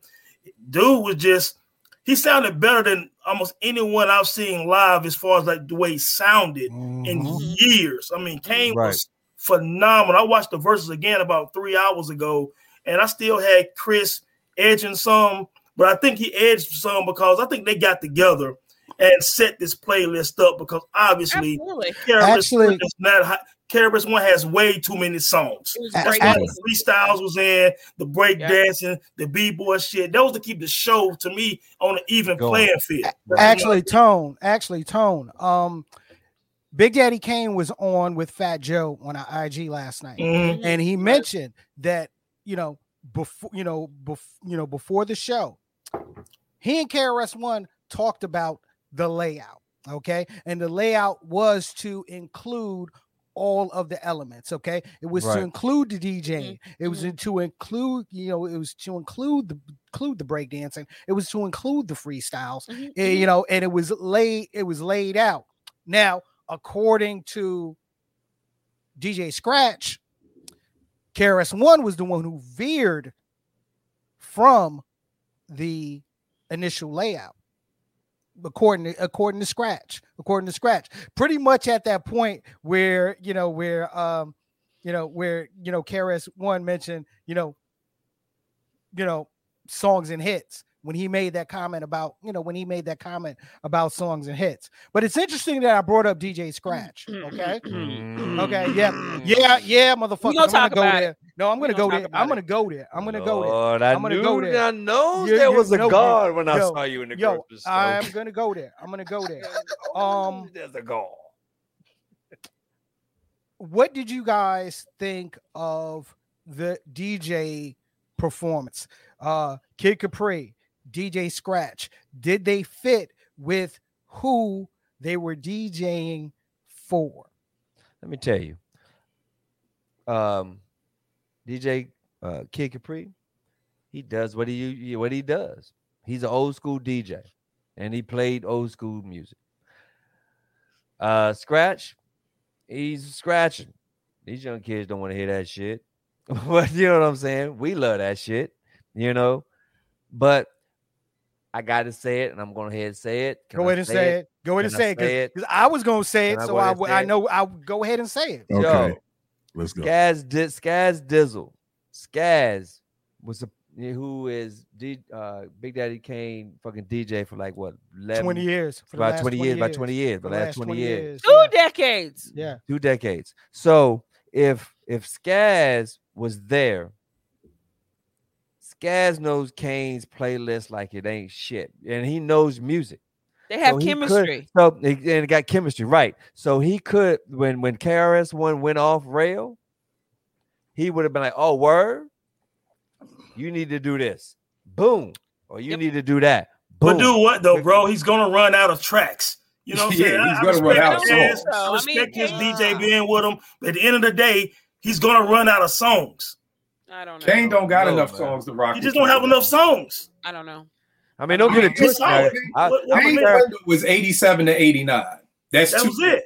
dude was just he sounded better than almost anyone I've seen live as far as like the way he sounded in Mhm. years. I mean, Kane Right. was phenomenal. I watched the verses again about three hours ago, and I still had Chris edging some, but I think he edged some because I think they got together and set this playlist up because obviously Absolutely. Karras Actually- is not hot. Karras one has way too many songs. It was A- That's why Actually- the freestyles was in, the break Yeah. dancing, the b-boy shit. That was to keep the show to me on an even Going. playing field. Actually, Tone. Actually, Tone. Um, Big Daddy Kane was on with Fat Joe on our IG last night, Mhm. and he mentioned that you know before you know bef- you know before the show, he and KRS One talked about the layout. Okay, and the layout was to include all of the elements. Okay, it was to include the DJing. It was to include you know it was to include the include the breakdancing. It was to include the freestyles. Mhm, eh, you know, and it was laid, it was laid out. Now, according to DJ Scratch, KRS One was the one who veered from the initial layout. According to according to Scratch, according to Scratch, pretty much at that point where you know where um you know where you know KRS One mentioned you know you know songs and hits when he made that comment about you know when he made that comment about songs and hits. But it's interesting that I brought up DJ Scratch. Okay. Okay. Yeah. Yeah. Yeah. Motherfucker. gonna I'm gonna talk go about there. No, I'm gonna gonna go there. I'm gonna go there. I'm gonna go there. Lord, I I'm gonna go there. I know You- there you was a know, God when I saw you in the Yo, grocery store. I'm gonna go there. I'm gonna go there. Um, there's a God. what did you guys think of the DJ performance? Uh Kid Capri, DJ Scratch, did they fit with who they were DJing for? Let me tell you. Um, DJ uh, Kid Capri, he does what he what he does. He's an old school DJ, and he played old school music. Uh, Scratch, he's scratching. These young kids don't want to hear that shit. but you know what I'm saying? We love that shit, you know. But I got to say it, and I'm going to ahead and say it. Can go I ahead and say it. Go ahead and I say it. say it? Because I was gonna say it, I so go I, ahead and would- say I know I'll go ahead and say it. Okay. Yo, Let's go. Skaz did Skaz Dizzle. Skaz was a who is D, uh, Big Daddy Kane fucking DJ for like what 11, 20 years. For about last 20 years, about 20 years, For the last 20 years, Two Yeah. decades. yeah. two decades. So if if Skaz was there, Skaz knows Kane's playlist like it ain't shit, and he knows music. They have So he could- chemistry. so it- and it got chemistry, right? So he could when when KRS one went off rail, he would have been like, "Oh, word, you need to do this, boom, or you Yep. need to do that." But do what though, bro? He's gonna run out of tracks. You know what I'm Yeah, saying? He's I gonna run out of his- songs. I I mean, respect his Kane- DJ being with him, but at the end of the day, he's gonna run out of songs. I don't know. Kane don't got No, enough man. songs to rock. He with just don't you. have enough songs. I don't know. I mean, don't get it It's twisted. I- What- what I'm was Kane fair- was 87 to 89. That's That two was it.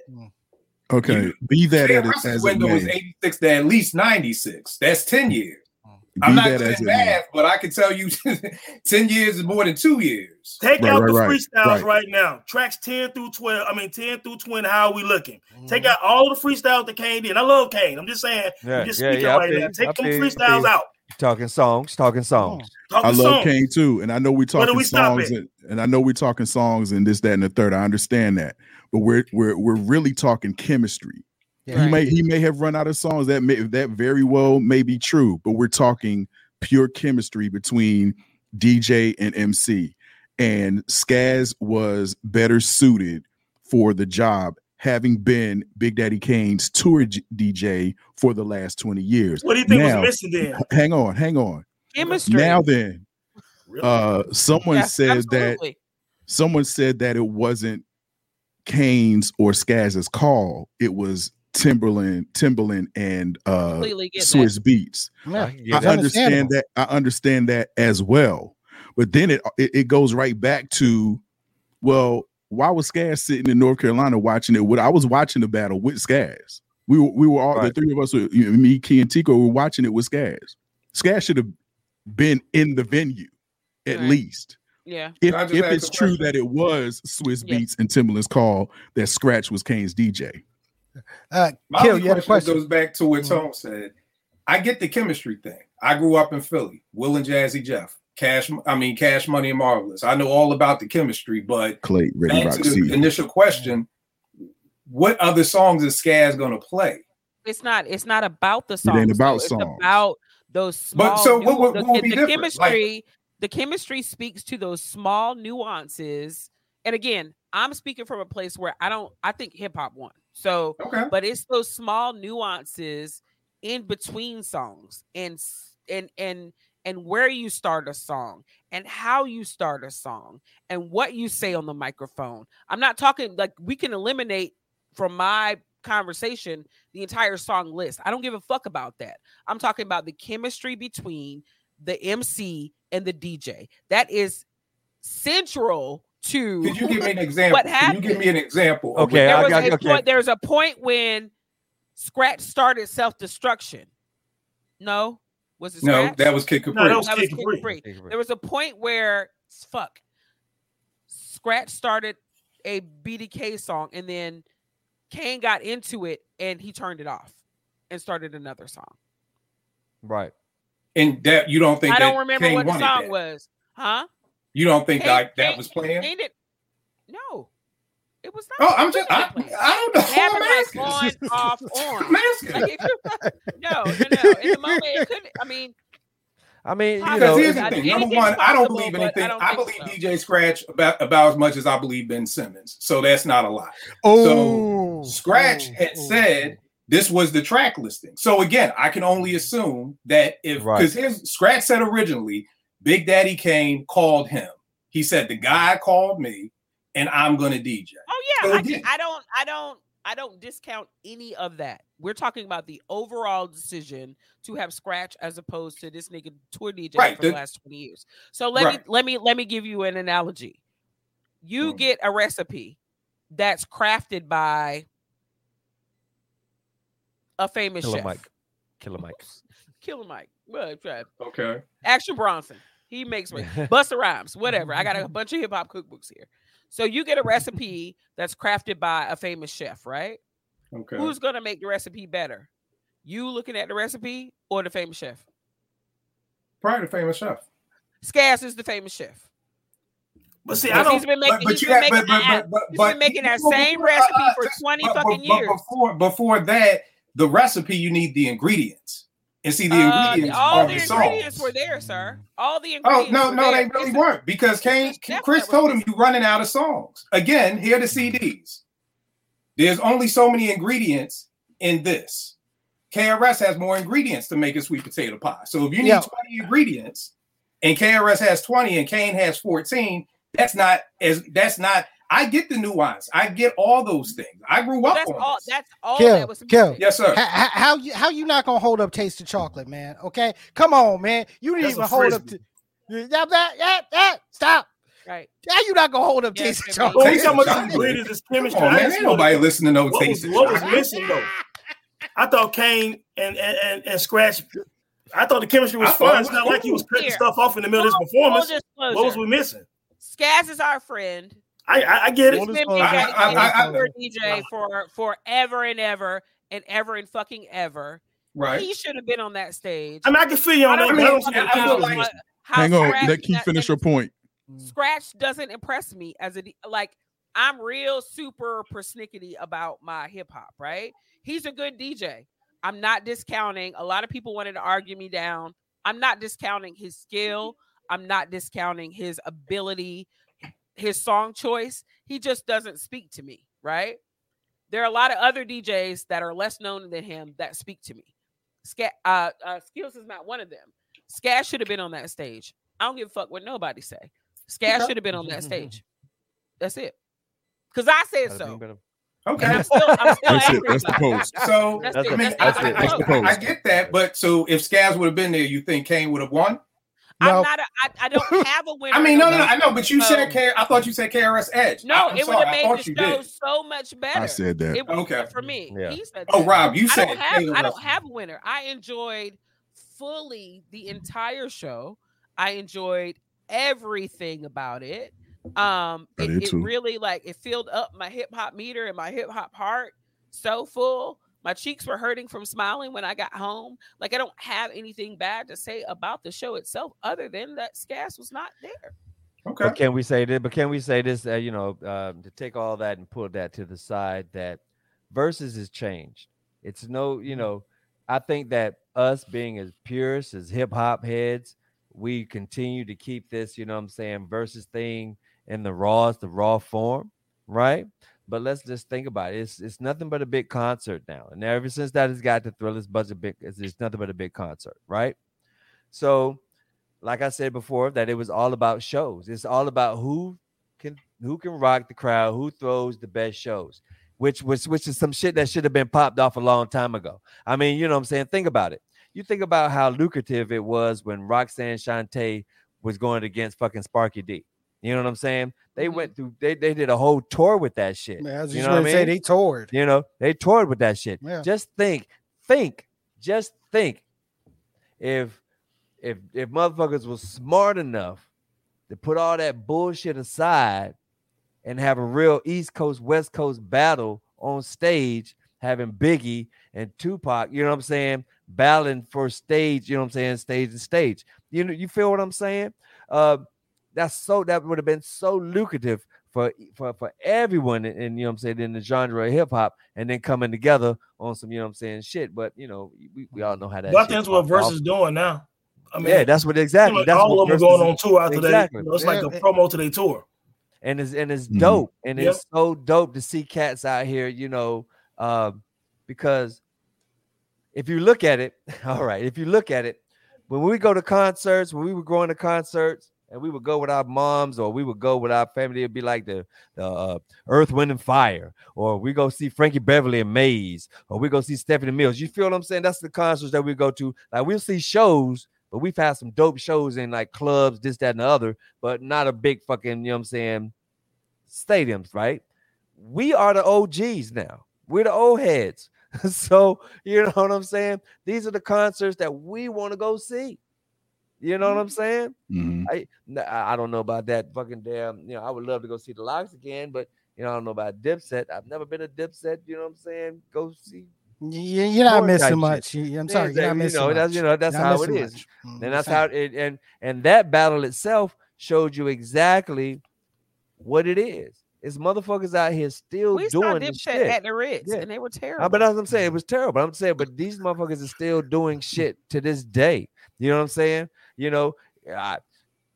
Okay, be that as, as window was 86 to at least 96. That's 10 years. Be I'm not good at math, but I can tell you 10 years is more than two years. Take right, out right, the freestyles right. right. now. Tracks 10 through 12. I mean 10 through 20. How are we looking? Mm-hmm. Take out all the freestyles that Kane did. I love Kane. I'm just saying, yeah, I'm just yeah, speaking yeah, right now. Take them freestyles out. Talking songs, talking songs. Talking I love songs. Kane too, and I know we're talking we songs, and, and I know we're talking songs and this, that, and the third. I understand that, but we're we're we're really talking chemistry. Yeah. He may he may have run out of songs that may that very well may be true, but we're talking pure chemistry between DJ and MC. And Skaz was better suited for the job, having been Big Daddy Kane's tour G- DJ for the last 20 years. What do you think now, was missing then? Hang on, hang on. Chemistry. Now then, really? uh someone yes, said absolutely. that someone said that it wasn't Kane's or Skaz's call, it was Timbaland, Timberland, and uh Swizz that. Beatz. Yeah, I understand that. I understand that as well. But then it, it, it goes right back to, well, why was Skaz sitting in North Carolina watching it? What I was watching the battle with Skaz. We were we were all right. the three of us, you know, me, Key, and Tico were watching it with Skaz. Skaz should have been in the venue at right. least. Yeah. If, if it's true that it was Swizz yeah. Beatz and Timbaland's call that Scratch was Kane's DJ. Uh, My Kill, question, question, goes back to what mm-hmm. Tone said. I get the chemistry thing. I grew up in Philly. Will and Jazzy Jeff, Cash. I mean, Cash Money and Marvelous. I know all about the chemistry, but Clay, Ready back to the initial question: What other songs is Skaz going to play? It's not. It's not about the songs. It ain't about though. songs. It's about those small. But so what, what, what would the, be the chemistry? Like, the chemistry speaks to those small nuances. And again, I'm speaking from a place where I don't. I think hip hop won. So, okay. but it's those small nuances in between songs and and and and where you start a song and how you start a song and what you say on the microphone. I'm not talking like we can eliminate from my conversation the entire song list. I don't give a fuck about that. I'm talking about the chemistry between the MC and the DJ. That is central to Could you give me an example? What happened? Can you give me an example? Okay, there was, okay. Point, there was a point when Scratch started self-destruction. No, was it Scratch? No, that was Kid Capri. No, that was, Kid, Capri. Capri. There was a point where fuck Scratch started a BDK song and then Kane got into it and he turned it off and started another song. Right. And that you don't think I don't remember Kane what the song that. was. Huh? You don't think Kane, that, that Kane, was planned? Kane did, no. It was not. Oh, I'm just. I, I, don't know. I'm asking. on, off, on. I'm asking. no, no, no. In the moment, it couldn't. I mean, I mean, you know, here's the thing. Number one, I don't believe anything. I, I believe so. DJ Scratch about about as much as I believe Ben Simmons. So that's not a lot. Oh, so Scratch oh. had oh. said this was the track listing. So again, I can only assume that if because right. his Scratch said originally, Big Daddy Kane called him. He said the guy called me, and I'm going to DJ. Oh yeah, so again, I, I don't, I don't, I don't discount any of that. We're talking about the overall decision to have Scratch as opposed to this nigga tour DJ right, for the, the, last 20 years. So let right. me let me let me give you an analogy. You mm. get a recipe that's crafted by a famous Killer chef. Mike. Killer Mike. Killer Mike. Okay. Action Bronson. He makes me Busta Rhymes, whatever. I got a bunch of hip hop cookbooks here. So you get a recipe that's crafted by a famous chef, right? Okay. Who's gonna make the recipe better? You looking at the recipe or the famous chef? Probably the famous chef. Skaz is the famous chef. But see, I don't. He's been making, he's been making, that, but, he's been making that same uh, uh, recipe for uh, twenty fucking years. Before, before that, the recipe you need the ingredients. And see the uh, ingredients. all the, the ingredients were there, sir. All the ingredients. Oh no, no, there. they really it's weren't because Kane, Chris told him you're running out of songs. Again, here are the CDs. There's only so many ingredients in this. KRS has more ingredients to make a sweet potato pie. So if you need yeah. 20 ingredients and KRS has 20 and Kane has 14, that's not as that's not I get the nuance. I get all those mm-hmm. things. I grew up that's on all. This. That's all Kill, that was. Kill. Yes, sir. How, how, you how you not gonna hold up taste of chocolate, man? Okay, come on, man. You didn't even hold up to. Yeah, that, yeah, yeah, stop. Right. How you not gonna hold up Yeah, Tasty Jimmy. Chocolate? Well, we Taste talking of about this chocolate. great as this chemistry. Come on, man. Ain't wanted- nobody listening to no what taste was, of what was missing though? I thought Kane and and, and, and Scratch. I thought the chemistry was I thought fine. it It's was not like he was cutting Here. stuff off in the middle of his performance. What was we missing? Skaz is our friend. I I, I get He's it. Full been. DJ, I- I- I- I- for DJ for forever and ever and ever and fucking ever. Right. He should have been on that stage. I mean, I can see you on I that. don't but I don't I- I feel like- was how- missing. how Hang on, let Keith finish your point. Scratch doesn't impress me as a like. I'm real super persnickety about my hip hop, right? He's a good DJ. I'm not discounting. A lot of people wanted to argue me down. I'm not discounting his skill. I'm not discounting his ability, his song choice. He just doesn't speak to me, right? There are a lot of other DJs that are less known than him that speak to me. Scat, uh, uh, Skills is not one of them. Scat should have been on that stage. I don't give a fuck what nobody say. Scat should have been on that stage. That's it. Cause I said Gotta so. think better. And Okay. I'm still, I'm still That's it. That's the post. So That's That's it. it. I mean, That's I, the I, That's the I- I get that, but so if Skaz would have been there, you think Kane would have won? No. I'm not. A, I, I don't have a winner. I mean, no, no, no, I know, but you So- said K. I thought you said KRS Edge. No, I, I'm it would have made the show did. so much better. I said that. It would Okay. for me. Yeah. He said Oh, that. Rob, you I said don't have. I don't have a winner. I enjoyed fully the entire show. I enjoyed everything about it. Um, I it, it really like it filled up my hip hop meter and my hip hop heart so full. My cheeks were hurting from smiling when I got home. Like I don't have anything bad to say about the show itself, other than that Skaz was not there. Okay. But can we say this? But can we say this? Uh, you know, um, to take all that and put that to the side, that versus has changed. It's no, you know, I think that us being as purists as hip hop heads, we continue to keep this, you know, what I'm saying, versus thing in the rawest, the raw form, right? But let's just think about it. It's it's nothing but a big concert now, and ever since that has got to Thrillers budget big, it's, it's nothing but a big concert, right? So like I said before, that it was all about shows. It's all about who can who can rock the crowd, who throws the best shows, which which which is some shit that should have been popped off a long time ago. I mean, you know what I'm saying? Think about it. You think about how lucrative it was when Roxanne Shante was going against fucking Sparky D. You know what I'm saying? They Mhm. went through they, they did a whole tour with that shit. Man, I was you know what I to say they toured. You know, they toured with that shit. Yeah. Just think, think, just think. If if if motherfuckers was smart enough to put all that bullshit aside and have a real East Coast West Coast battle on stage, having Biggie and Tupac, you know what I'm saying, battling for stage, you know what I'm saying, stage and stage. You know, you feel what I'm saying? Uh, that's so that would have been so lucrative for for for everyone in, in, you know what I'm saying in the genre of hip hop and then coming together on some you know what I'm saying shit. But you know, we, we all know how that. But I shit think that's what popped off. Versus doing now. I mean, yeah, that's what exactly. like That's all what of them are going on tour after Exactly. they. You know, it's like a promo to their tour. and it's and it's Mhm. dope and Yep. it's so dope to see cats out here you know um because if you look at it all right if you look at it when we go to concerts when we were going to concerts and we would go with our moms or we would go with our family it'd be like the, the uh, earth wind and fire or we go see frankie beverly and maze or we go see stephanie mills you feel what i'm saying that's the concerts that we go to like we'll see shows but we've had some dope shows in like clubs this that and the other but not a big fucking, you know what I'm saying, stadiums, right? We are the OGs now. We're the old heads. so, you know what I'm saying? These are the concerts that we want to go see. You know what I'm saying? Mhm. I n- I I don't know about that fucking damn, you know, I would love to go see the LOX again, but you know, I don't know about Dipset. I've never been a Dipset, you know what I'm saying? Go see. You- You're not missing shit. much. You- I'm Yeah, sorry, you're not exactly. you know, that's you know, that's Not how it is. missing is. much. And that's how it and and that battle itself showed you exactly what it is. It's motherfuckers out here still We doing the Dipset shit. at the Ritz, Yeah. and they were Uh, terrible. but as I'm saying, it was terrible. I'm saying, but these motherfuckers are still doing shit to this day. You know what I'm saying? You know, I,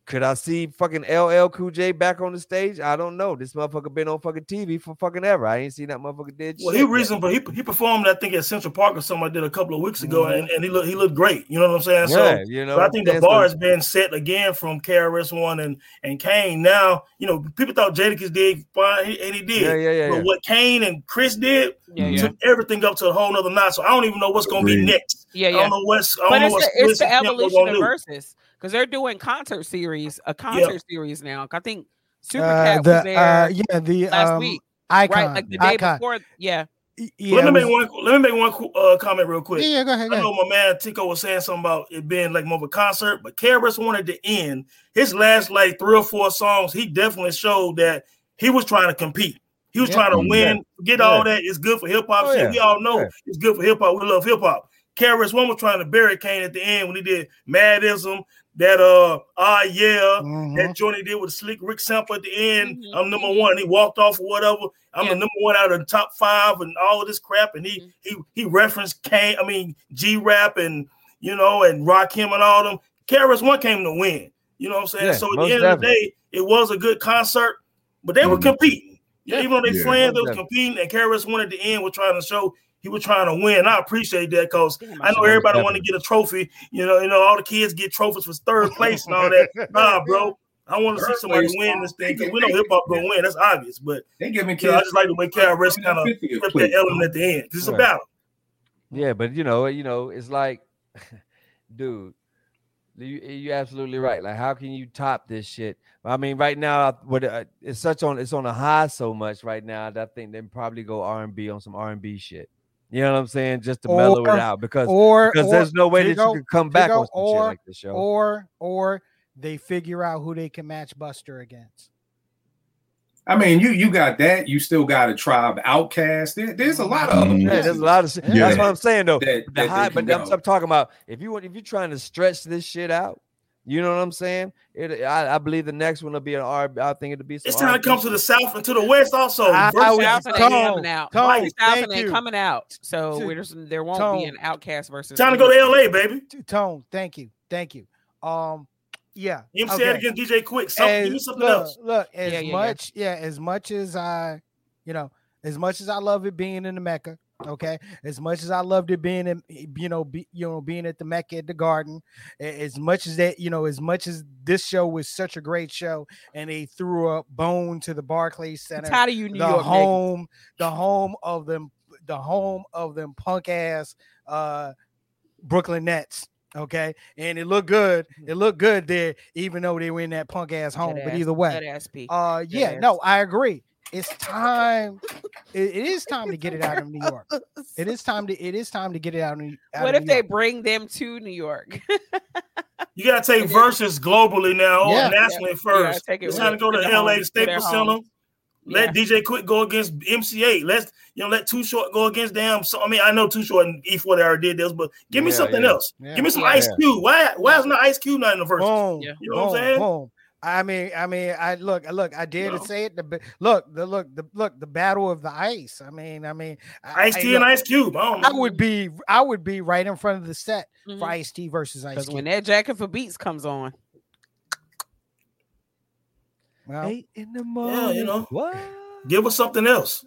could I see fucking LL Cool J back on the stage? I don't know. This motherfucker been on fucking TV for fucking ever. I ain't seen that motherfucker did Well, shit. he yet. reason, but he, he performed, I think, at Central Park or something I did a couple of weeks ago, Mhm. and, and he looked he looked great. You know what I'm saying? Yeah, so you know. but I think the bar So- has been set again from KRS One and and Kane. Now, you know, people thought Jadakiss did fine, and he did. Yeah, yeah, yeah. But yeah. what Kane and Chris did yeah, Mhm. yeah, took everything up to a whole nother notch. So I don't even know what's going to be next. Yeah, I yeah. don't know what's. I don't But know it's what's the, it's the Splits and Pimp evolution gonna of do. verses because they're doing concert series, a concert series now. I think Super Uh, Cat the was there uh, yeah the last um, week, icon right? Like the day icon. before. Yeah. Yeah, let me make one. Let me make one uh, comment real quick. yeah, yeah, go ahead. Go I ahead. know my man Tico was saying something about it being like more of a concert, but KRS wanted to end his last like three or four songs. He definitely showed that he was trying to compete. He was Yeah. trying to Mhm. win. Get Yeah. all that. It's good for hip hop. Oh, shit. yeah. We all know Yeah. it's good for hip hop. We love hip hop. KRS One was trying to barricade at the end when he did Madism. That uh ah yeah. Mhm. That joint he did with slick Rick sample at the end. Mhm. I'm number one. He walked off or whatever. I'm Yeah. the number one out of the top five and all of this crap. And he Mhm. he he referenced Kane, I mean G Rap and you know and Rakim and all them. KRS One came to win. You know what I'm saying? Yeah, so at the end of the day, it was a good concert, but they were Mhm. competing. Yeah. Even though they Yeah. friends, they Most was competing, and KRS One at the end was trying to show he was trying to win. I appreciate that because I know everybody want to get a trophy. You know, you know, all the kids get trophies for third place and all that. Nah, bro. I want to see somebody place, win this thing because we know hip hop gonna win. That's obvious. But They giving you know, I just like the way KRS kind of 50th that element at the end. This is a battle. Yeah, but you know, you know, it's like, dude, you you absolutely right. Like, how can you top this shit? I mean, right now, what uh, it's such on it's on a high so much right now that I think they probably go R and B on some R and B shit. You know what I'm saying? Just to mellow it out because or because or, there's no way that Tico- you can come back Tico, on some shit or- like this show. or or they figure out who they can match Busta against. I mean, you you got that. You still got a tribe outcast. There, there's a lot of other Mhm. yeah, there's a lot of shit. Yeah. That's what I'm saying though. that, the that high, but I'm. I'm talking about if you want if you're trying to stretch this shit out, you know what I'm saying? It, I, I believe the next one will be an R. I think it'll be. Some It's time to R&B come to the south and to the west also. I- I would- South ain't coming out. Tone, Right, South thank you. coming out. So there's, there won't Tone. be an outcast versus. time to go to LA, baby. Tone, thank you, thank you. Um, yeah. You know okay. saying? Against DJ Quik. Something, give me something look, else. Look, as Yeah, yeah, yeah. much, yeah. as much as I, you know, as much as I love it being in the Mecca, okay, as much as I loved it being in, you know, be, you know, being at the Mecca at the Garden, as much as that, you know, as much as this show was such a great show, and they threw a bone to the Barclays Center, tired of you, New the York. home, the home of them, the home of them punk ass uh Brooklyn Nets. Okay, and it looked good. It looked good there, even though they were in that punk ass home. That But ass- either way, that ass P. uh, yeah, no, I agree. It's time. It, it is time to get it out of New York. It is time to. It is time to get it out of New. Out What of if New they York. bring them to New York? You gotta take verses globally now or Yeah. nationally Yeah, first. take it's time to go to to LA home, to Staples Center. home. Let DJ Quik go against MC Eiht. Let's you know let Too Short go against them. So I mean I know Too Short and E-40 they already did this, but give me Yeah, something yeah. else. Yeah. Give me some Yeah. Ice Cube. Why why is not Ice Cube not in the first? Boom, Yeah. You know what I'm saying? boom. I mean, I mean, I look, I look. I dare know? to say it. The look, the look, the look, the battle of the ice. I mean, I mean, Ice I- T and Ice Cube. I don't. I would be, I would be right in front of the set for Mhm. Ice T versus Ice Because Cube. when that jacket for beats comes on, Well, Eight in the morning. Yeah, you know. What? Give us something else.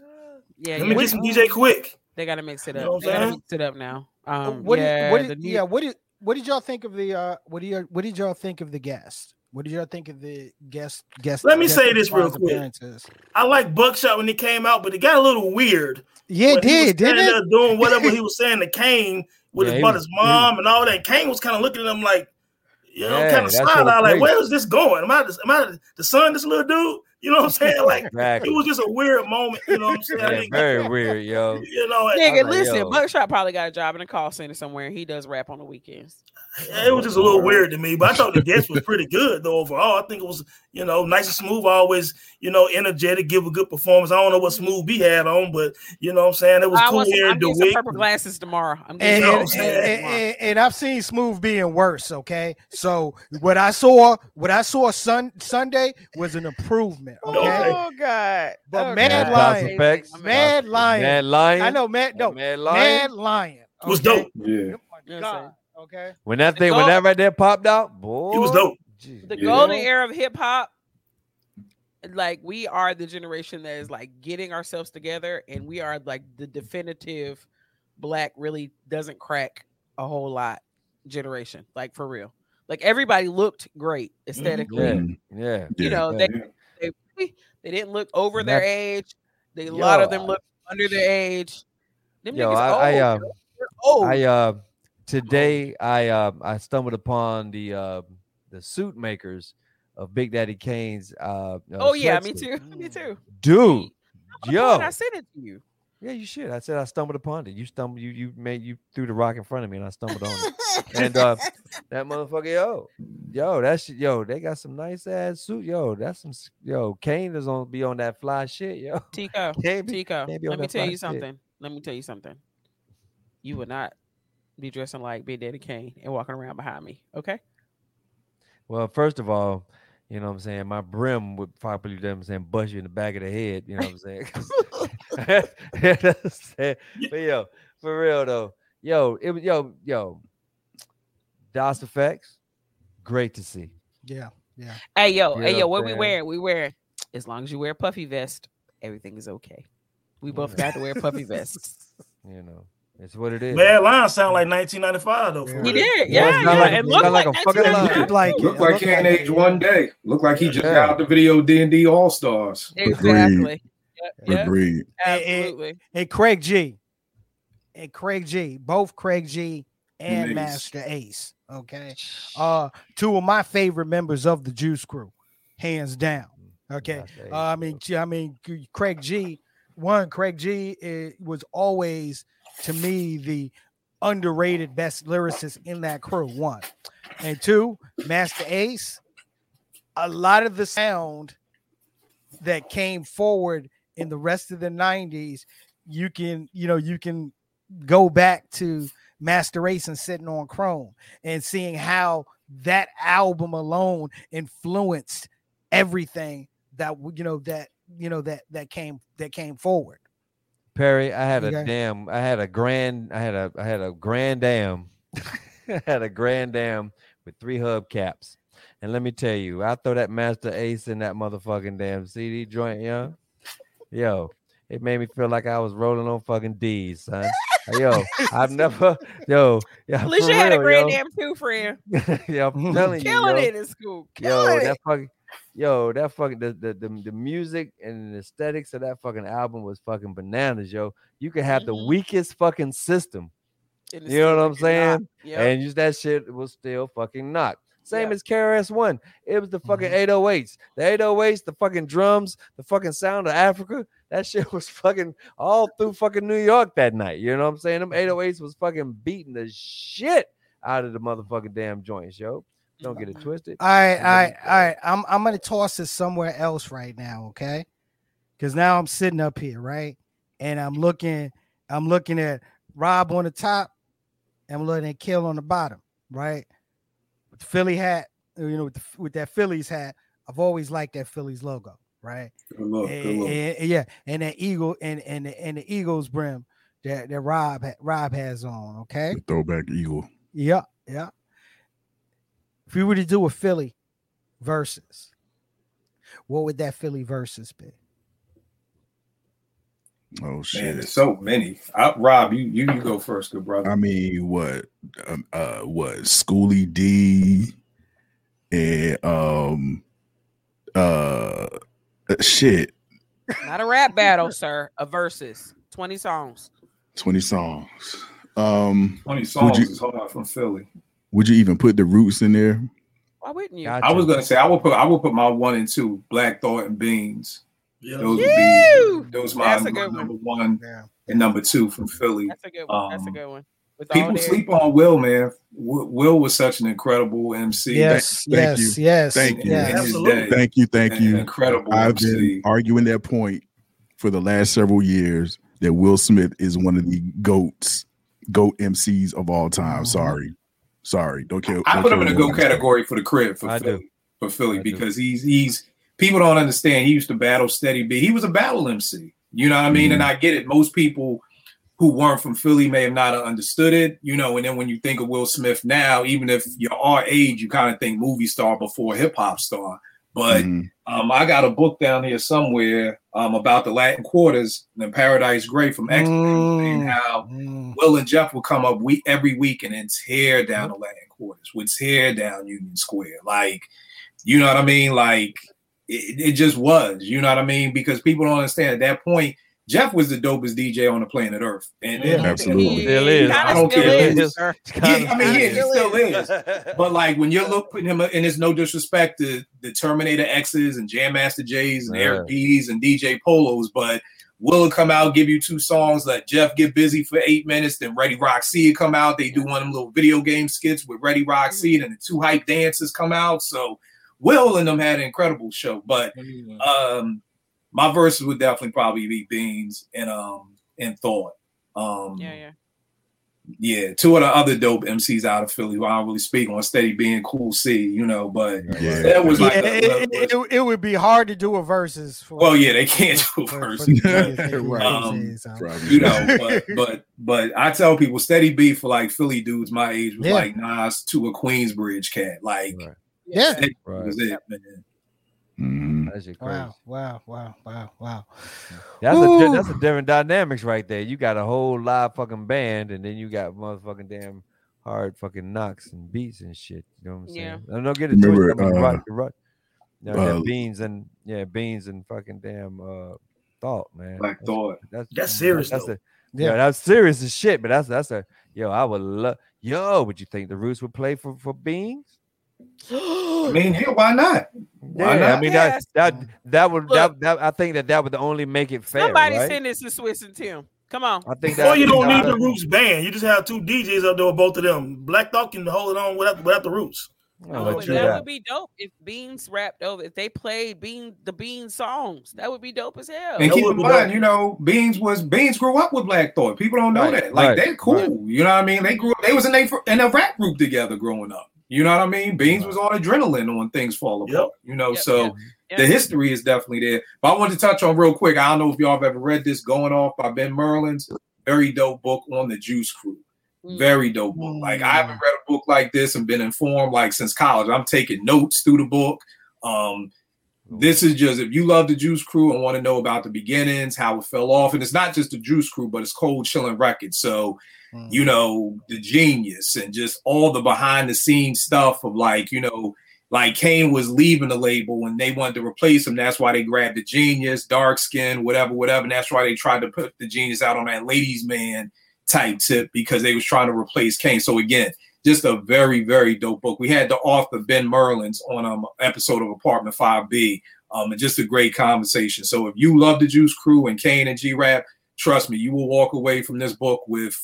yeah, Let me get some DJ Quik. they got to mix it You up. know I'm they got to saying? mix it up now. Uh, Um, what yeah, did, what did, new- yeah, what did what did y'all think of the uh what did you what did y'all think of the guest? What did y'all think of the guest guest? Let me guest say this real quick. I like Buckshot when he came out, but it got a little weird. Yeah, it he did, didn't standing it? doing whatever he was saying to Kane with Yeah, his he about was- his mom and all that. Kane was kind of looking at him like, you know, Yeah, kind of that's side eye, like, crazy. where is this going? Am I, the, am I the son, of this little dude? You know what I'm saying? Like, it was just a weird moment. You know what I'm saying? Yeah, very weird, yo. You know, it, Nigga, like, listen, yo. Buckshot probably got a job in a call center somewhere. He does rap on the weekends. It was just a little weird to me, but I thought the guest was pretty good though. Overall, I think it was, you know, nice and smooth. Always, you know, energetic, give a good performance. I don't know what smooth B had on, but you know what I'm saying? It was I cool want some, here I'm in getting some purple glasses tomorrow. I'm And, getting know what and, I'm some saying? and, glasses tomorrow. and- and I've seen Smooth being worse. Okay, so what I saw, what I saw sun Sunday was an improvement. Oh, okay, Okay. Oh, God! But Oh, Mad God. Lion- Effects. Mad Lion. Mad Lion. I know, Mad. No, Mad Mad Lion. Lion, was dope. Yeah. Oh my You know God. Okay. When that The thing, when that right there popped out, boy, it was dope. geez, the Yeah. golden era of hip hop like we are the generation that is like getting ourselves together and we are like the definitive black really doesn't crack a whole lot generation like for real like everybody looked great aesthetically Yeah, Mm. yeah. you know Yeah. they, they they didn't look over their age they a lot of them look under their age them Yo, niggas I, I, old, um, yo. They're old. I uh today I uh I stumbled upon the uh the suit makers of Big Daddy Kane's. Uh, uh oh yeah, me too. Me too. Dude, yo, I sent it to you. Yeah, you should. I said I stumbled upon it. You stumbled. You you made you threw the rock in front of me, and I stumbled on it. and uh, that motherfucker, yo, yo, that's yo. They got some nice ass suit, yo. That's some yo. Kane is on be on that fly shit, yo. Tico, Tico. Let me tell you something. Shit. Let me tell you something. You would not be dressing like Big Daddy Kane and walking around behind me, okay? Well, first of all, you know what I'm saying? My brim would probably, you know what I'm saying, bust you in the back of the head. You know what I'm saying? but yo, for real though, yo, it was yo, yo, Das EFX, great to see. Yeah, yeah. Hey yo, you hey yo, what we wear? We wear as long as you wear a puffy vest, everything is okay. We both got to wear puffy vests. You know. It's what it is. Bad line sound like 1995 though. He did, yeah, yeah. Like, it looked like, like, a fucking line. Like, looked like he ain't aged one day. Looked like he just yeah. got the video D and D All Stars. Exactly. Yep, Agreed. Absolutely. And, and, Craig G. And Craig G. Both Craig G. and Ace. Masta Ace. Okay. Uh, two of my favorite members of the Juice Crew, hands down. Okay. Uh, I mean, I mean, Craig G. One, Craig G. It was always to me the underrated best lyricist in that crew. One and two, Masta Ace. A lot of the sound that came forward in the rest of the 90s, you can, you know, you can go back to Masta Ace and sitting on Chrome and seeing how that album alone influenced everything that you know that you know that that came that came forward. Perry, I had a damn, I had a grand, I had a, I had a grand dam, I had a grand dam with three hubcaps. And let me tell you, I throw that Masta Ace in that motherfucking damn CD joint, yo. Yo, it made me feel like I was rolling on fucking D's, son. yo, I've never, yo, yeah. At least you real, had a grand yo. dam too, friend. yeah, I'm telling Killing you, it in school. Killing yo, that fucking, yo, that fucking the, the the the music and the aesthetics of that fucking album was fucking bananas, yo. You could have mm-hmm. the weakest fucking system. You know what I'm saying? Yep. And use that shit was still fucking knock. Same yep. as KRS One. It was the fucking mm-hmm. 808s. The 808s, the fucking drums, the fucking sound of Africa. That shit was fucking all through fucking New York that night. You know what I'm saying? Them 808s was fucking beating the shit out of the motherfucking damn joints, yo. Don't get it mm-hmm. twisted. All right, all right, all right. I'm I'm gonna toss it somewhere else right now, okay? Because now I'm sitting up here, right? And I'm looking, I'm looking at Rob on the top, and I'm looking at Kill on the bottom, right? With the Philly hat, you know, with the, with that Phillies hat. I've always liked that Phillies logo, right? Good look, and, good look. And, yeah, and that eagle and and and the Eagles brim that that Rob Rob has on, okay? The throwback eagle. Yeah, yeah. If we were to do a Philly versus, what would that Philly versus be? Oh shit! Man, there's so many. I, Rob, you, you you go first, good brother. I mean, what um, uh what Schoolly D and um uh shit. Not a rap battle, sir. A versus. 20 songs. 20 songs. Um 20 songs you, is hard from Philly. Would you even put the roots in there? Why wouldn't you? I was gonna say I would put I would put my one and two, Black Thought and Beans. Yeah. Those would be those my, my number one yeah. and number two from Philly. That's a good one. Um, That's a um, good one. With people sleep on Will, man. Will was such an incredible MC. Yes, thank, yes, thank you. yes. Thank you. Yes. Absolutely. Thank you. Thank you. incredible. I've MC. been arguing that point for the last several years that Will Smith is one of the goats, goat MCs of all time. Mm-hmm. Sorry. Sorry, don't kill. I put him in a go category for the crib for I Philly, do. for Philly I because do. he's he's people don't understand. He used to battle Steady B. He was a battle MC. You know what I mean? Mm-hmm. And I get it. Most people who weren't from Philly may have not understood it. You know, and then when you think of Will Smith now, even if you're our age, you kind of think movie star before hip hop star. But mm-hmm. um, I got a book down here somewhere um, about the Latin quarters and Paradise Gray from X mm-hmm. and how mm-hmm. Will and Jeff will come up week every week and then tear down the Latin quarters, would tear down Union Square. Like, you know what I mean? Like, it, it just was, you know what I mean? Because people don't understand at that point, Jeff was the dopest DJ on the planet Earth, and, yeah, and absolutely, still is. I don't care. Is. Yeah, I mean, yeah, he still is. But like when you're looking him, and it's no disrespect to the Terminator X's and Jam Master Jay's and yeah. Eric B's and DJ Polos, but Will come out, give you two songs, let Jeff get busy for eight minutes, then Ready Rock C come out. They do one of them little video game skits with Ready Rock C, and the two hype dances come out. So Will and them had an incredible show. But um my verses would definitely probably be Beans and um and Thought. Um yeah, yeah. Yeah, two of the other dope MCs out of Philly who I don't really speak on, Steady B and Cool C, you know, but yeah. that was like yeah, a, it, it, it, it, would be hard to do a verses. For, well, yeah, they can't do a verses, right. um, you know. But but but I tell people, Steady B for like Philly dudes my age was yeah. like Nas to a Queensbridge cat, like right. yeah, right. was it, man. Mm-hmm. That's crazy. Wow, wow, wow, wow, wow. That's a that's a different dynamics right there. You got a whole live fucking band, and then you got motherfucking damn hard fucking knocks and beats and shit. You know what I'm saying? Yeah. I don't get it Remember, twisted. Uh, rock, rock, you know, uh, beans and yeah, beans and fucking damn uh thought, man. Black That's- Thought. That's That's serious, That's though. a yeah. that's serious as shit. But that's that's a yo. I would love yo. Would you think the Roots would play for for beans? I mean, hell, why not? Why yeah, not? I mean Yes. that that that would Look. that, that I think that that would only make it fair. Somebody right? send this to Swizz and Tim. Come on. I think Or that you don't need the Roots band. You just have two DJs up there with both of them. Black Thought can hold it on without without the Roots. Oh, that you that. would be dope if Beans rapped over. If they played Bean the Bean songs, that would be dope as hell. And That keep in mind, dope. you know, Beans was Beans grew up with Black Thought. People don't know Right, that. Like right, they're cool. right. You know what I mean? They grew up. They was in a in a rap group together growing up. You know what I mean? Beans was on adrenaline when things fall apart. Yep. You know, Yep, so yep, yep. the history is definitely there. But I wanted to touch on real quick. I don't know if y'all have ever read this "Going Off" by Ben Merlin's very dope book on the Juice Crew. Mm. Very dope book. Like I haven't read a book like this and been informed like since college. I'm taking notes through the book. Um, this is just if you love the Juice Crew and want to know about the beginnings, how it fell off, and it's not just the Juice Crew, but it's Cold Chillin' Records. So Mm. you know the genius and just all the behind the scenes stuff of like you know like Kane was leaving the label when they wanted to replace him. That's why they grabbed the genius, dark skin, whatever, whatever. And that's why they tried to put the genius out on that ladies' man type tip because they was trying to replace Kane. So again, just a very, very dope book. We had the author Ben Merlins on um episode of Apartment 5B. Um, and just a great conversation. So if you love the Juice Crew and Kane and G Rap, trust me, you will walk away from this book with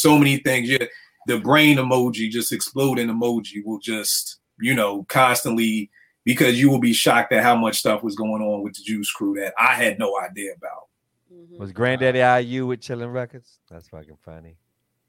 so many things. Yeah, the brain emoji, just exploding emoji, will just you know constantly because you will be shocked at how much stuff was going on with the Juice Crew that I had no idea about. Mhm. Was Granddaddy IU with Chillin' Records? That's fucking funny.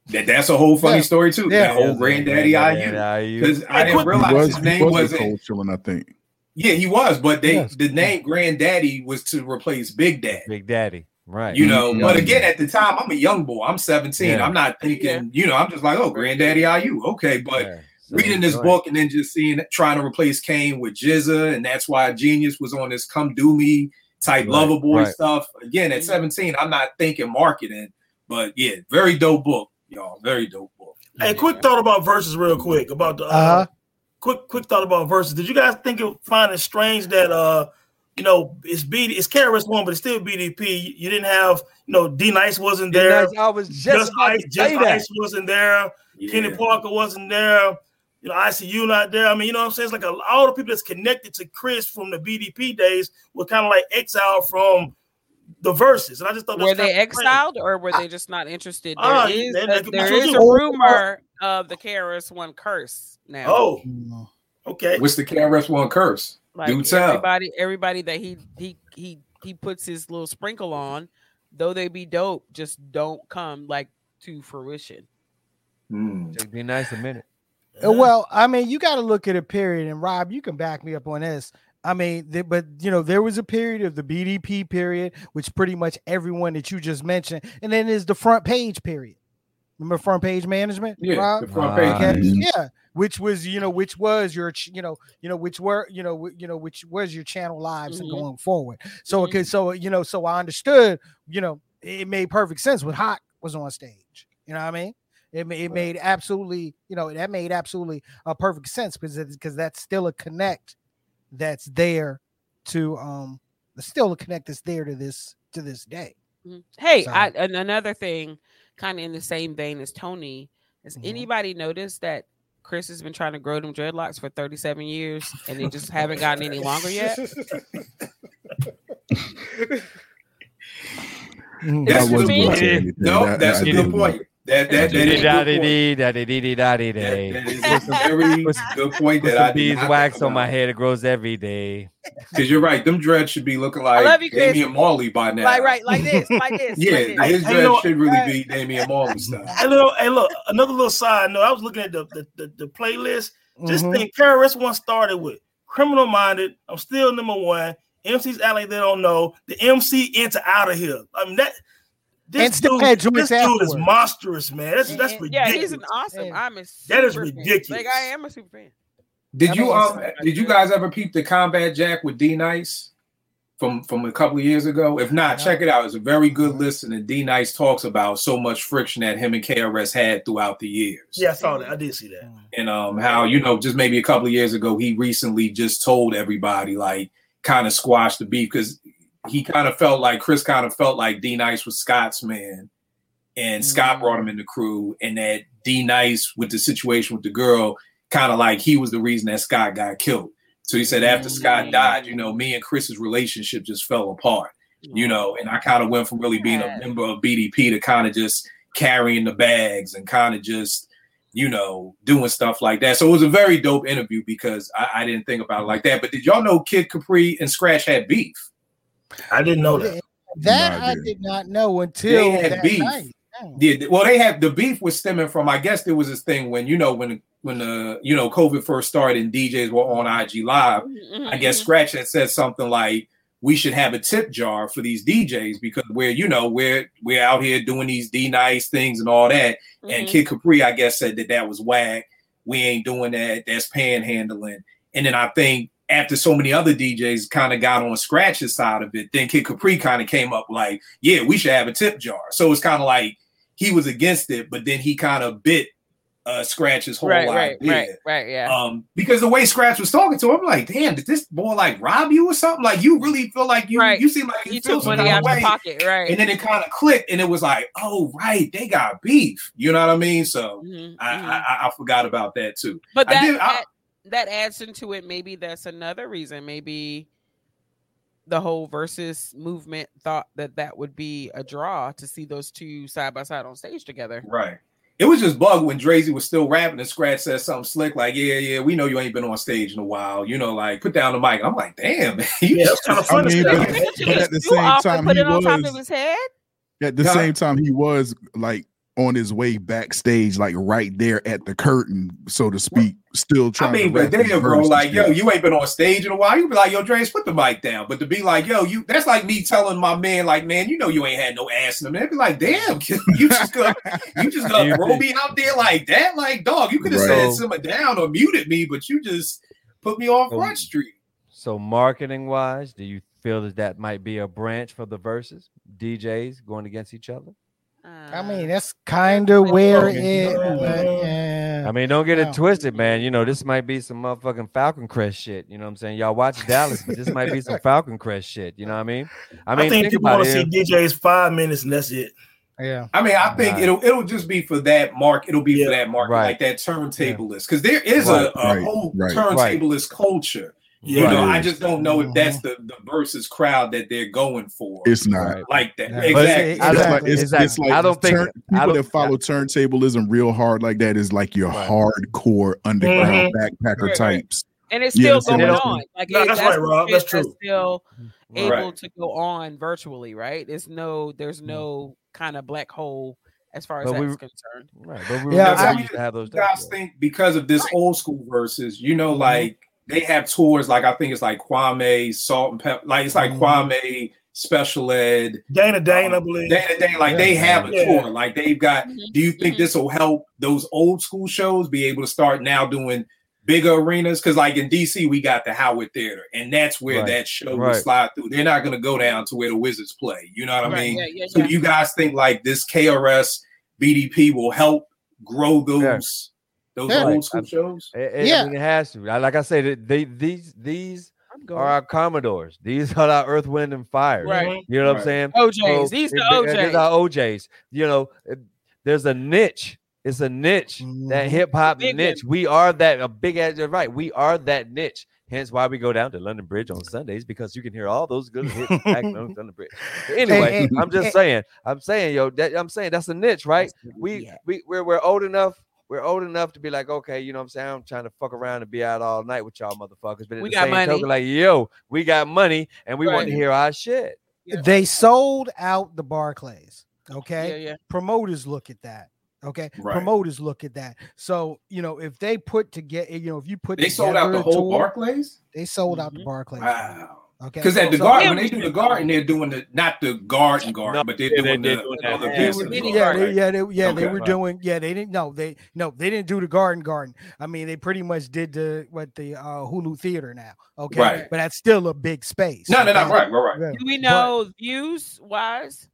That that's a whole funny Yeah. story too. Yeah. that whole Granddaddy IU. IU. Because I didn't realize He was, his he name was was the chilling, I think. Yeah, he was, but they Yes. the name Granddaddy was to replace Big Daddy. Big Daddy. Right. You know, but again, at the time, I'm a young boy. I'm 17. Yeah. I'm not thinking, you know, I'm just like, oh, Granddaddy are you? Okay, but Yeah. So reading this book and then just seeing trying to replace Kane with GZA, and that's why Genius was on this "Come Do Me" type Right, lover boy right. stuff. Again, at 17, I'm not thinking marketing, but yeah, very dope book, y'all. Very dope book. Hey, quick thought about verses, real quick about the uh, Uh-huh. quick quick thought about verses. Did you guys think it find it strange that uh you know it's B it's KRS one, but it's still BDP. You didn't have you know D Nice wasn't Yeah, there. I was just, Just Ice, just that. Ice wasn't there. Kenny Parker wasn't there. You know, ICU not there. I mean, you know what I'm saying? It's like a, all the people that's connected to Chris from the BDP days were kind of like exiled from the verses. And I just thought Were they kinda strange. exiled or were they just not interested? There Ah, is they- a, they could be there choosing. is a rumor of the KRS One curse now. Oh, okay. What's the KRS One curse? Like do tell. everybody, everybody that he he he he puts his little sprinkle on, though they be dope, just don't come like to fruition. Hmm. It'd be nice a minute. Uh, Well, I mean, you got to look at a period, and Rob, you can back me up on this. I mean, th- but you know, there was a period of the BDP period, which pretty much everyone that you just mentioned, and then there's the front page period. Remember front page management? Yeah, Rob? the front page. Okay, Mhm. yeah, which was you know which was your ch- you know you know which were you know wh- you know which was your channel lives and Mhm. going forward. So Mhm. okay, so you know so I understood you know it made perfect sense when Hot was on stage. You know what I mean? It, it made absolutely you know that made absolutely a perfect sense because because that's still a connect that's there to um still a connect that's there to this to this day. Mm-hmm. Hey, so. I, another thing, kind of in the same vein as Tony, has mm-hmm. anybody noticed that Chris has been trying to grow them dreadlocks for 37 years and they just haven't gotten any longer yet? That's what me. No, that's a good point. That that that is a very good point. That I beeswax on my head. It grows every day. Because you're right, them dreads should be looking like I you, Damian Marley by now. Like right, like this, like this. yeah, like this. his dreads should really be Damian Marley style. Hey, look, hey, look, another little side note. I was looking at the the, the, the playlist. Just mm-hmm. think, KRS One started with Criminal Minded. I'm still number one. MC's Alley, they don't know. The MC into out of here. I mean that this dude, this dude is monstrous, man. That's that's ridiculous. Yeah, he's an awesome. I'm a that is ridiculous. Fan. Like I am a super fan. Did you um did you guys ever peep the Combat Jack with D Nice from from a couple of years ago? If not, check it out. It's a very good listen, and D Nice talks about so much friction that him and KRS had throughout the years. Yeah, I saw that. I did see that. And um how you know just maybe a couple of years ago he recently just told everybody like kind of squashed the beef because he kind of felt like Chris kind of felt like D Nice was Scott's man, and Scott mm. brought him in the crew, and that D Nice with the situation with the girl, kind of like he was the reason that Scott got killed. So he said after Scott mm. died, you know, me and Chris's relationship just fell apart, you mm. know, and I kind of went from really being a member of BDP to kind of just carrying the bags and kind of just, you know, doing stuff like that. So it was a very dope interview because I, I didn't think about it like that. But did y'all know Kid Capri and Scratch had beef? I didn't know that. That no, I did not know until they had beef. Night. Yeah, well, they had the beef was stemming from. I guess there was this thing when you know when when the you know COVID first started and DJs were on IG Live. Mm-hmm. I guess mm-hmm. Scratch had said something like, "We should have a tip jar for these DJs because we're you know we're we're out here doing these D nice things and all that." Mm-hmm. And Kid Capri, I guess, said that that was whack. We ain't doing that. That's panhandling. And then I think after so many other DJs kind of got on Scratch's side of it, then Kid Capri kind of came up like, yeah, we should have a tip jar. So it's kind of like he was against it, but then he kind of bit uh, Scratch's whole right, idea. Right, right, right, yeah. Um, because the way Scratch was talking to him, I'm like, damn, did this boy like rob you or something? Like you really feel like you right. you seem like you took money out of your pocket, right? And then it kind of clicked, and it was like, oh, right, they got beef. You know what I mean? So mm-hmm, I, mm-hmm. I, I, I forgot about that too. But that, I did, that that adds into it. Maybe that's another reason. Maybe the whole versus movement thought that that would be a draw to see those two side by side on stage together. Right. It was just bug when Drazy was still rapping and Scratch said something slick like, "Yeah, yeah, we know you ain't been on stage in a while. You know, like put down the mic." I'm like, "Damn, man, you yeah, just kind of funny." but, but at the same time, he was, At the same time, he was like on his way backstage, like right there at the curtain, so to speak, still trying. I mean, but damn, bro, like, yo, you ain't been on stage in a while. You be like, yo, Dre's, put the mic down. But to be like, yo, you, that's like me telling my man, like, man, you know, you ain't had no ass in them. They'd be like, damn, you just gonna, you just gonna throw me out there like that, like, dog, you could have said something down or muted me, but you just put me on Front Street. So, marketing wise, do you feel that that might be a branch for the verses, DJs going against each other? I mean, uh, that's kind of where it. yeah. I mean, don't get it twisted, man. You know, this might be some motherfucking Falcon Crest shit. You know what I'm saying? Y'all watch Dallas, but this might be some Falcon Crest shit. You know what I mean? I mean, I think, think people want to see DJs five minutes and that's it. Yeah. I mean, I think right. it'll it'll just be for that mark. It'll be yeah. for that market, right. like that turntablist, because there is right. a, a whole turntablist culture. You right. know, I just don't know if that's mm-hmm. the, the versus crowd that they're going for. It's not like that. Yeah. Exactly. It's, it's, like, it's, exactly. it's like I don't think turn, people don't, that follow turntablism real hard like that is like your right. hardcore underground mm-hmm. backpacker right, types. And it's still yeah, going on. Like no, that's, that's right, Rob. That's true. Still able to go on virtually, right? There's no, there's mm. no kind of black hole as far as that's concerned. Right. But we yeah, I mean, to have those. You guys think because of this old school versus, you know, mm-hmm. like they have tours like I think it's like Kwame, Salt-N-Pepa, like it's like mm-hmm. Kwame Special Ed, Dana Dane, um, I believe. Dana Dane, like yeah. they have a yeah. tour. Like they've got. Mm-hmm. Do you think mm-hmm. this will help those old school shows be able to start now doing bigger arenas? Because like in DC, we got the Howard Theater, and that's where right. that show right. will slide through. They're not going to go down to where the Wizards play. You know what right. I mean? Yeah, so you guys think like this KRS BDP will help grow those? Those yeah. old school shows. It, it, yeah, I mean, it has to. Like I said, they these these are our Commodores. These are our Earth, Wind, and Fire. Right. You know what Right. I'm saying? O'Jays. These it- are it- O'Jays. These are O'Jays. You know, it- there's a niche. It's a niche. That Mhm. hip hop Big niche. We are that a big ass. You're right. We are that niche. Hence why we go down to London Bridge on Sundays because you can hear all those good hits back on London Bridge. But anyway, Hey, hey, I'm just hey. saying. I'm saying, yo, that, I'm saying that's a niche, right? That's We we we're, we're old enough. We're old enough to be like, okay, you know what I'm saying? I'm trying to fuck around and be out all night with y'all motherfuckers. But at We the got same money. token, like, yo, we got money and we want to hear our shit. Yeah. They sold out the Barclays. Okay. Yeah, yeah. Promoters look at that. Okay. Right. Promoters look at that. So, you know, if they put together, you know, if you put They sold out the whole tour, Barclays. They sold out the Mhm. Barclays. Wow. Okay. Because at the So- garden, when they do the garden, they're doing the not the garden garden, No, but they're yeah, they- doing they're the doing that. other They They pieces were, of Mini it, yeah, they, yeah, they, yeah, they were Right. doing. Yeah, they didn't. No, they no, they didn't do the Garden Garden. I mean, they pretty much did the what the uh, Hulu Theater now. Okay, Right. but that's still a big space. No, no, no, okay? right, right, right. Do we But know views wise?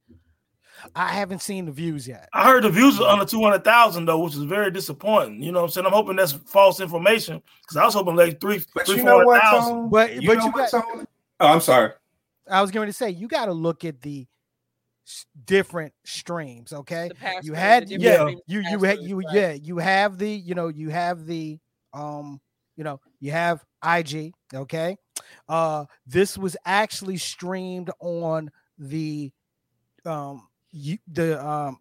I haven't seen the views yet. I heard the views are under 200,000 though, which is very disappointing. You know what I'm saying? I'm hoping that's false information because I was hoping like three, But three, you know what, 400,000. Tone? But- you but know you what, got- Tone? Oh, I'm sorry. I was going to say you got to look at the s- different streams. Okay, The you had the yeah, streams, you you had you right. yeah you have the you know you have the um you know you have IG. Okay, uh, this was actually streamed on the um you, the um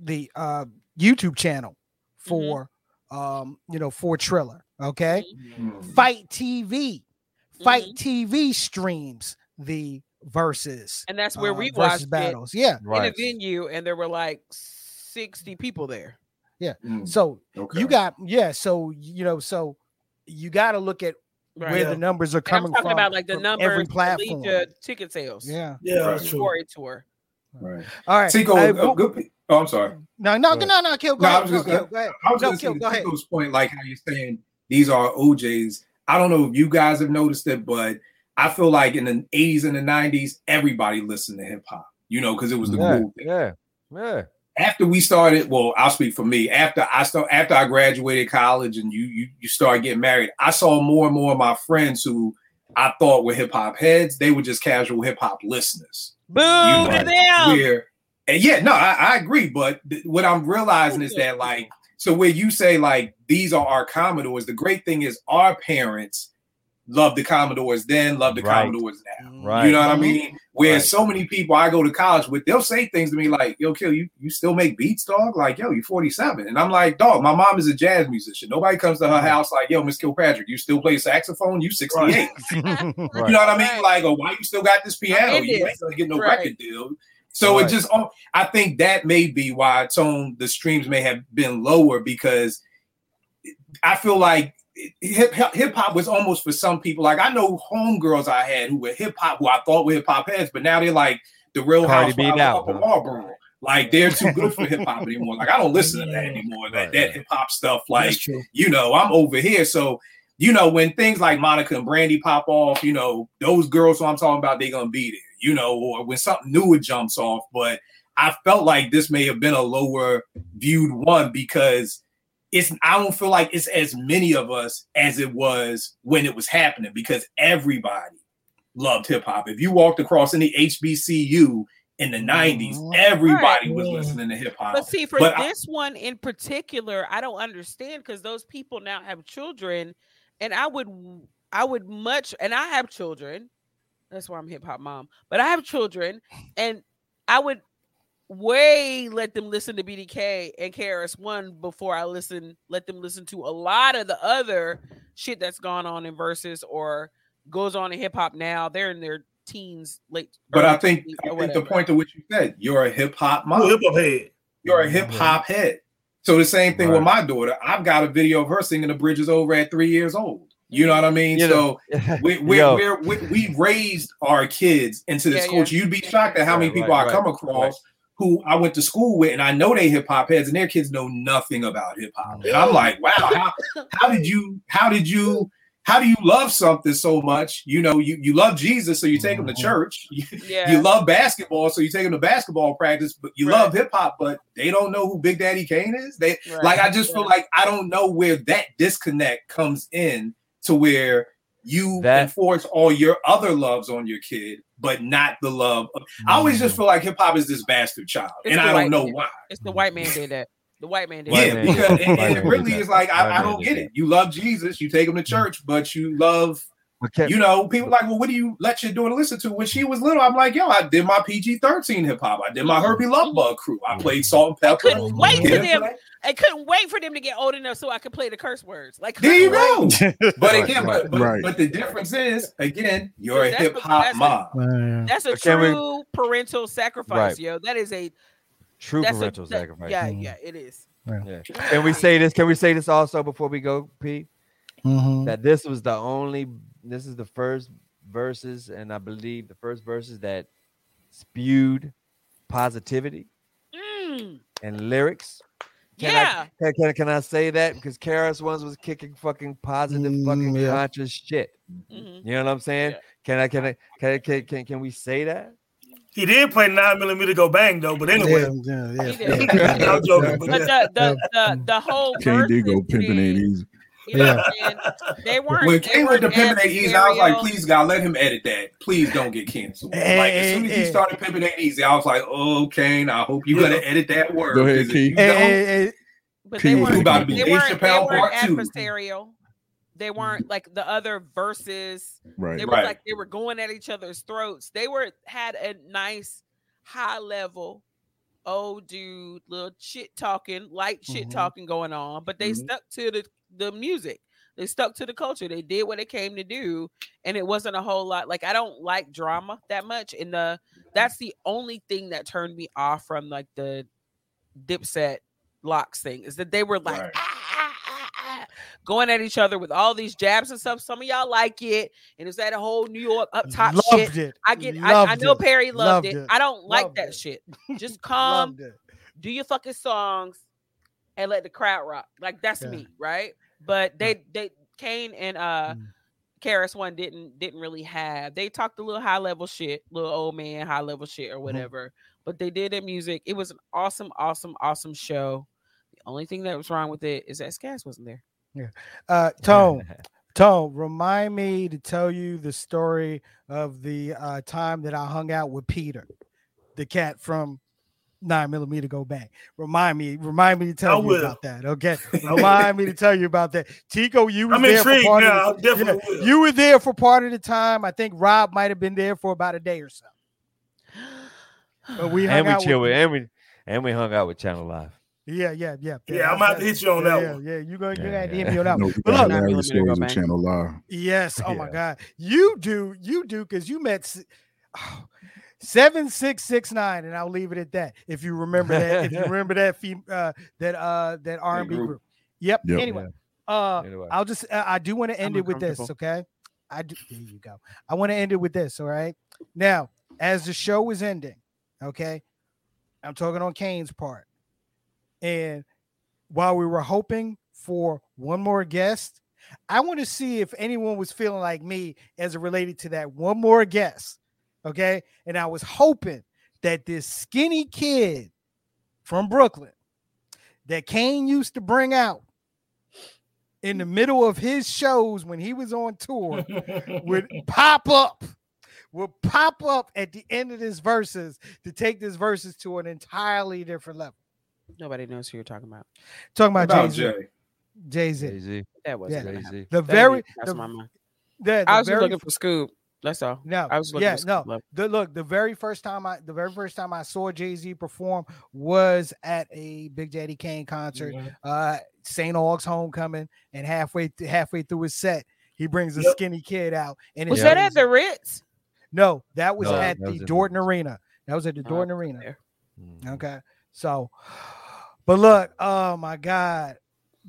the uh YouTube channel for um you know for Triller. Okay, Mm. Fight TV. Fight Mm-hmm. TV streams the verses. And that's where uh, we versus watched it battles. Yeah. in a venue, and there were like sixty people there. Mm. So Okay. you got yeah. So you know so you got to look at Right. where Yeah. the numbers are And I'm coming talking from. about like the numbers every that platform. lead to ticket sales. Yeah. Yeah, Right. that's true. for a tour. right. All right. Tico, I- uh, good. Oh, I'm sorry. no, no, Go no, no, Kill. Go No, I ahead. was just Kill, gonna- go ahead. I was No, going to Kill, go ahead. Tico's point, like how you're saying these are O'Jays. I don't know if you guys have noticed it, but I feel like in the 80s and the 90s, everybody listened to hip hop. You know, because it was the Yeah, cool thing. yeah, yeah. after we started, well, I'll speak for me. After I start, after I graduated college, and you you you start getting married, I saw more and more of my friends who I thought were hip hop heads. They were just casual hip hop listeners. Boo know, to them. Where, and yeah, no, I, I agree. But th- what I'm realizing is that like, so where you say like these are our Commodores, the great thing is our parents love the Commodores then, love the Right. Commodores now. Right. You know what I mean? Where Right. so many people I go to college with, they'll say things to me like, "Yo, kill you, you still make beats, dog? Like, yo, you're 47." And I'm like, "Dog, my mom is a jazz musician. Nobody comes to her mm-hmm. house like, yo, Miss Kilpatrick, you still play saxophone? You 68. Right. You know what I mean? Right. Like, oh, why you still got this piano? You ain't gonna get no Right. record deal." So Right. it just, I think that may be why tone the streams may have been lower because I feel like hip hip hop was almost for some people. Like I know homegirls I had who were hip hop, who I thought were hip hop heads, but now they're like the real Cardi house B of huh? Marlboro. Like they're too good for hip hop anymore. Like I don't listen to that anymore. That Right, that hip hop stuff. Like you know, I'm over here. So, you know, when things like Monica and Brandy pop off, you know, those girls who I'm talking about, they're gonna be there, you know, or when something newer jumps off. But I felt like this may have been a lower viewed one because it's I don't feel like it's as many of us as it was when it was happening because everybody loved hip hop. If you walked across any HBCU in the 90s, Mhm. everybody Right. was listening to hip hop. But see, for But I- this one in particular, I don't understand because those people now have children, and I would, I would much, and I have children. That's why I'm hip hop mom. But I have children, and I would way let them listen to BDK and KRS One before I listen. Let them listen to a lot of the other shit that's gone on in verses or goes on in hip hop now. They're in their teens, late. But I think I think the point to what you said, you're a hip hop mom. hip hop head. You're a hip hop head. So the same thing with my daughter. I've got a video of her singing the Bridge Is Over at three years old. You know what I mean? You so know, we we we're, we we raised our kids into this Yeah, culture. You'd be shocked at how many people right, I come right, across right. who I went to school with, and I know they hip hop heads, and their kids know nothing about hip hop. And I'm like, wow, how, how did you how did you how do you love something so much? You know, you, you love Jesus, so you take him to Mhm. church. You, yeah. you love basketball, so you take them to basketball practice, but you Right. love hip hop, but they don't know who Big Daddy Kane is. They Right. like I just feel like I don't know where that disconnect comes in to where you That- enforce all your other loves on your kid, but not the love. Of, I always just mm. feel like hip hop is this bastard child, It's and I don't know man. why. It's the white man did that. The white man did White yeah, man that. did because and, and it really is like I, I don't get it. You love Jesus, you take him to mm. church, but you love Okay. you know, people like, well, what do you let your daughter listen to? When she was little, I'm like, yo, I did my PG 13 hip hop. I did my Hurby Luv Bug crew. I played Salt-N-Pepa. couldn't wait for them. Play. I couldn't wait for them to get old enough so I could play the curse words. Like There you couldn't go. But Right, again, right, but, but, right. but the difference is, again, you're a hip hop mom. Uh, That's a But can we- true parental sacrifice, Right. yo. That is a True parental a, that- sacrifice. Yeah, Mm. yeah, it is. Yeah. Can we say this? Can we say this also before we go, P? mhm. That this was the only. This is the first verses, and I believe the first verses that spewed positivity Mm, and lyrics. Can I- yeah. Can, can, can I say that? Because KRS One's was kicking fucking positive, Mm, fucking yeah. conscious shit. Mhm. You know what I'm saying? Yeah. Can I can I can, I- can can can we say that? He did play nine millimeter go bang though, but anyway, yeah, yeah, He yeah, did. yeah. I'm joking. But But the the the, the whole Kane did go verses pimping thing, ain't easy. You know what I'm saying? They weren't. When they King went to weren't Pimpin' Easy, I was like, please God, let him edit that. Please don't get canceled. Eh, like as soon as eh, he started Pimpin' Ain't Easy, I was like, oh, Kane, I hope you're gonna edit that word. Go ahead, if Key. Hey, hey, hey, But P they weren't. about to be They Dave weren't, they Chappelle weren't part two. adversarial. They weren't like the other verses. Right. They were Right. like they were going at each other's throats. They were had a nice high level, oh dude, little shit talking, light shit Mhm. talking going on, but they Mhm. stuck to the the music. They stuck to the culture. They did what they came to do, and it wasn't a whole lot. Like I don't like drama that much, and the that's the only thing that turned me off from like the Dipset LOX thing is that they were like Right. "Ah, ah, ah, ah," going at each other with all these jabs and stuff. Some of y'all like it, and it's that whole New York up top shit. it. I get. I, I Loved know it. Perry loved, Loved it. it. I don't like Loved that it. shit. Just come, do your fucking songs, and let the crowd rock. Like that's Yeah. me, right? But they they Kane and uh Mm. KRS One didn't didn't really have. They talked a little high level shit, little old man high level shit Mm-hmm. or whatever. But they did their music. It was an awesome, awesome, awesome show. The only thing that was wrong with it is that Skaz wasn't there. Yeah. Uh, Tone, Tone, remind me to tell you the story of the uh, time that I hung out with Peter, the cat from Nine Millimeter Go back. Remind me, remind me to tell I you will. about that. Okay, remind me to tell you about that. Tico, you were I'm there for part now. Of the, yeah, definitely will. you were there for part of the time. I think Rob might have been there for about a day or so. But we hung and we out chill with, with, and we and we hung out with Channel Live. yeah, yeah, yeah. Yeah, I'm that's- about to hit you on that yeah, one. Yeah, you gonna you Yeah, got to yeah. hit me on that. No, one. we But look, Nine hilarious millimeter go stories on. Channel Live. Yes. Oh my God. You do. You do because you met oh, seven six six nine, and I'll leave it at that. If you remember that, if you remember that fem- uh, that uh that R and B group. group. Yep. Yep. Anyway, uh, Anyway. I'll just uh, I do want to end I'm it with this. Okay. I do. There you go. I want to end it with this. All right. Now, as the show is ending, okay, I'm talking on Kane's part, and while we were hoping for one more guest, I want to see if anyone was feeling like me as it related to that one more guest. Okay. And I was hoping that this skinny kid from Brooklyn that Kane used to bring out in the middle of his shows when he was on tour would pop up, would pop up at the end of this verses to take this verses to an entirely different level. Nobody knows who you're talking about. Talking about about Jay Z. Jay? Jay Z. Jay-Z. That wasn't Yeah. gonna. Jay-Z. The That very, didn't the, my mind. the, the I was very looking for Scoop. That's all. No, I was looking yeah, no. The look, the very first time I, the very first time I saw Jay Z perform was at a Big Daddy Kane concert, Mhm. uh, St. Aug's homecoming, and halfway th- halfway through his set, he brings a Yep. skinny kid out, and Was it's that at the Ritz? No, that was No, at that was the in Dorton Ritz. Arena. That was at the Oh, Dorton Arena. there. Mhm. Okay, so, but look, oh my God,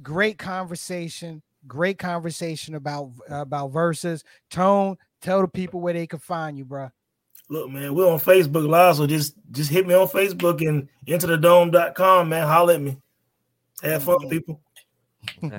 great conversation, great conversation about about verses. Tone, tell the people where they can find you, bruh. Look, man, we're on Facebook Live, so just just hit me on Facebook and enter the dome.com, man. Holler at me. Have fun, people.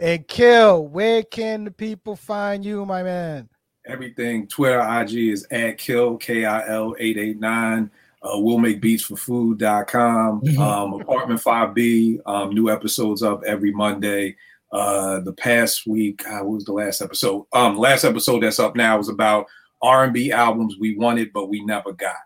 And Kill, where can the people find you, my man? Everything Twitter, IG is at kill K I L eight eight nine. Uh, we'll make beats for food.com. Mhm. Um, apartment 5B. Um, new episodes up every Monday. Uh, the past week, uh, what was the last episode? Um, last episode that's up now was about R&B albums we wanted but we never got.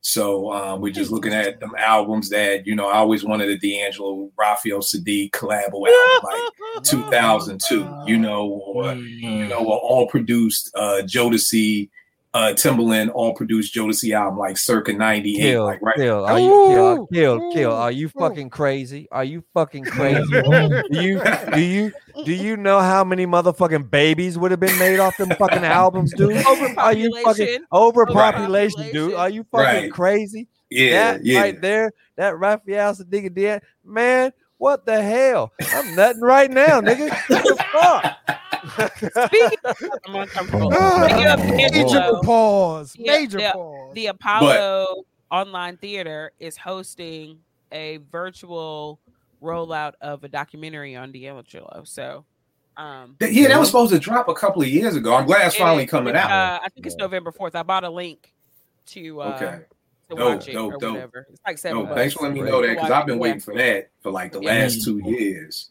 So um, we're just looking at them albums that you know I always wanted a D'Angelo Raphael Saadiq collab album like 2002, you know, or you know, or all produced uh, Jodeci uh Timbaland all produced Jodeci album like circa 98 Kill, like right kill, are you kill, kill, kill? Are you fucking crazy? Are you fucking crazy? do you do you do you know how many motherfucking babies would have been made off them fucking albums, dude? Are you fucking Overpopulation. overpopulation, dude? Are you fucking Right. crazy? yeah that yeah right there, that Raphael Saadiq did, man. What the hell? I'm nutting right now, nigga. What the fuck? Speaking of, I'm uncomfortable. Speaking of Major D'Angelo, pause. Major yeah. pause. the Apollo Online Theater is hosting a virtual rollout of a documentary on D'Angelo. So, um, yeah that was supposed to drop a couple of years ago I'm glad it's finally it- coming it's, out Uh, I think it's November fourth. I bought a link to uh, Okay. to Dope, watch it dope, or dope. whatever. It's like seven. No, bucks. thanks for letting me know that because I've been waiting for that for like the Yeah. last two years.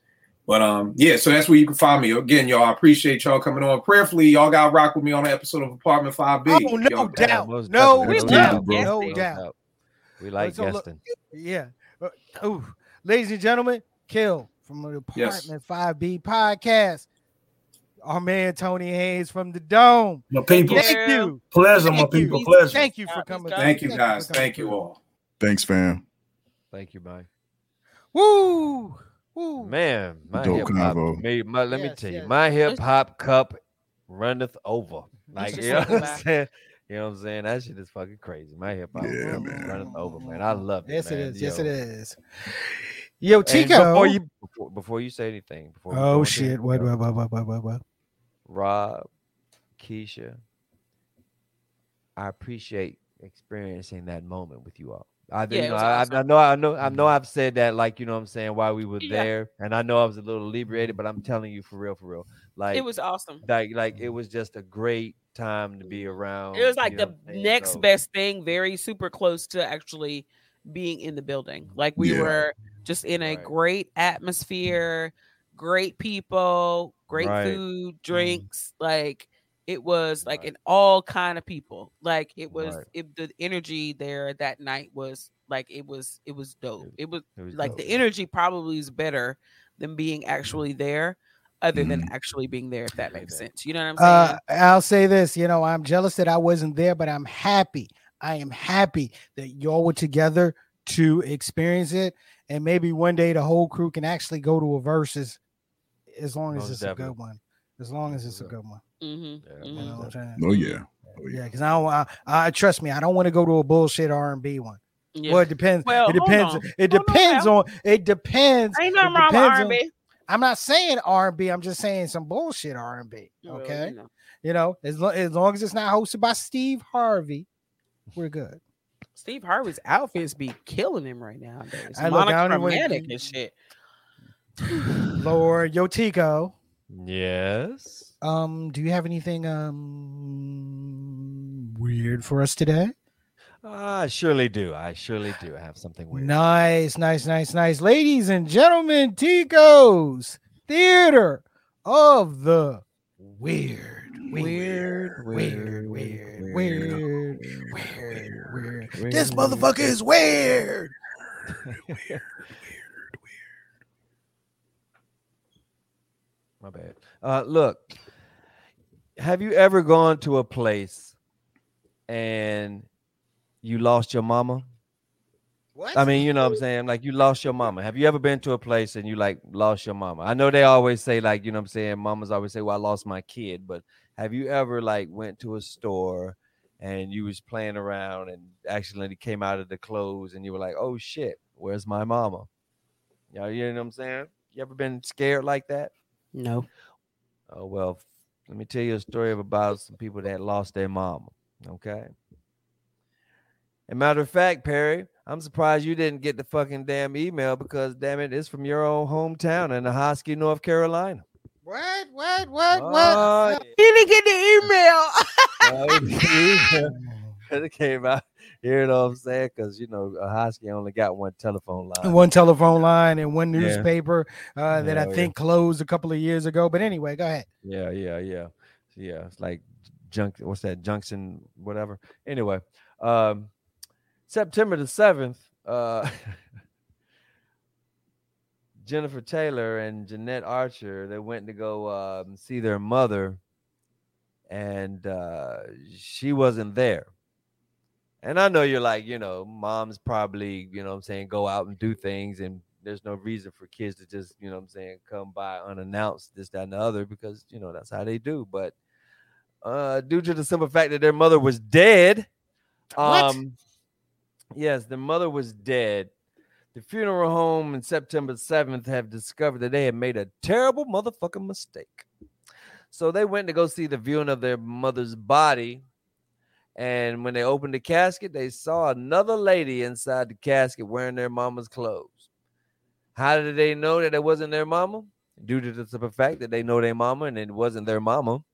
But um, yeah, so that's where you can find me. Again, y'all, I appreciate y'all coming on. Prayerfully, y'all got rock with me on an episode of Apartment 5B. Oh, no Y'all- doubt. most No definitely. We doubt. love No doubt. We like So look- guesting. Yeah. Uh, ooh. Ladies and gentlemen, Kill from the Yes. Apartment 5B podcast. Our man Tony Hayes from the Dome. My people, Yeah. Thank you. pleasure, my Thank you. people, pleasure. Thank you for coming. let's go. Thank you guys. Thank you all. Thanks, fam. Thank you, bye. Woo! Woo! Man, my Dope hip hop. convo. me- my- let me Yes, tell you, my hip hop cup runneth over. Like should you know what I'm saying. You know what I'm saying? That shit is fucking crazy. My hip hop Yeah, man. runneth over, man. I love it. Yes, it man. is. Yes, it is. Yo, And Tico. Before you before, before you say anything, before oh into shit! anything What? What? What? What? What? What? What? Rob, Keisha, I appreciate experiencing that moment with you all. I, Yeah, you know, was I, awesome. I know, I know, I know. I've said that, like you know, what I'm saying while we were Yeah. there, and I know I was a little inebriated, but I'm telling you for real, for real, like It was awesome. like, like it was just a great time to be around. It was like the what I'm saying? next So, best thing, very super close to actually being in the building. Like we Yeah. were just in a Right. great atmosphere, great people, great Right. food, mm-hmm. drinks. Like it was like Right. an all kind of people. Like it was Right. it, the energy there that night was like it was it was dope. It was it was like dope. the energy probably is better than being actually there, other than Mhm. actually being there. If that makes sense, you know what I'm saying? Uh, I'll say this. You know, I'm jealous that I wasn't there, but I'm happy. I am happy that y'all were together to experience it, and maybe one day the whole crew can actually go to a versus, as long as Most it's a good one. As long as it's a good one. Mm-hmm. Yeah, You know what I'm saying? Oh yeah. Oh, Yeah, because I don't. I, I trust me. I don't want to go to a bullshit R and B one. Yeah. Well, it depends. Well, it depends. on. It Hold on depends now. on. It depends. Ain't it nothing wrong with depends on- R&B. I'm not saying R and B. I'm just saying some bullshit R and B. Well, Okay. you know. You know, as, lo- as long as it's not hosted by Steve Harvey, we're good. Steve Harvey's outfits be killing him right now. I look, I don't even wanna- monochromatic and shit. Lord Yotico, Yes. Um, do you have anything um weird for us today? I surely do. I surely do have something weird. Nice, nice, nice, nice. Ladies and gentlemen, Tico's Theater of the Weird. Weird, weird, weird, weird, weird, weird. Weird. This motherfucker is weird. Weird, weird, weird. My bad. Uh, look, have you ever gone to a place and you lost your mama? What? I mean, you know what I'm saying? Like you lost your mama. Have you ever been to a place and you like lost your mama? I know they always say like, you know what I'm saying, mamas always say, "Well, I lost my kid," but have you ever like went to a store and you was playing around and accidentally came out of the clothes and you were like, "Oh shit, where's my mama?" You know, you know what I'm saying? You ever been scared like that? No. Oh well, let me tell you a story about some people that lost their mama. Okay. And matter of fact, Perry, I'm surprised you didn't get the fucking damn email because damn it, it's from your own hometown in Ahoskie, North Carolina. What? What? What? Oh, What? He didn't get the email. yeah. it came out. You know what I'm saying? Because you know, Hosky only got one telephone line, one telephone line, and one newspaper yeah. uh, that yeah, I think yeah. closed a couple of years ago. But anyway, go ahead. Yeah, yeah, yeah, yeah. It's like junk. What's that? Junction, whatever. Anyway, um, September the seventh. Uh, Jennifer Taylor and Jeanette Archer, they went to go um, see their mother, and uh, she wasn't there. And I know you're like, you know, moms probably, you know what I'm saying, go out and do things, and there's no reason for kids to just, you know I'm saying, come by unannounced, this, that, and the other, because, you know, that's how they do. But uh, due to the simple fact that their mother was dead, what? um, yes, the mother was dead the funeral home in September 7th have discovered that they had made a terrible motherfucking mistake. So they went to go see the viewing of their mother's body. And when they opened the casket, they saw another lady inside the casket wearing their mama's clothes. How did they know that it wasn't their mama? Due to the simple fact that they know their mama and it wasn't their mama.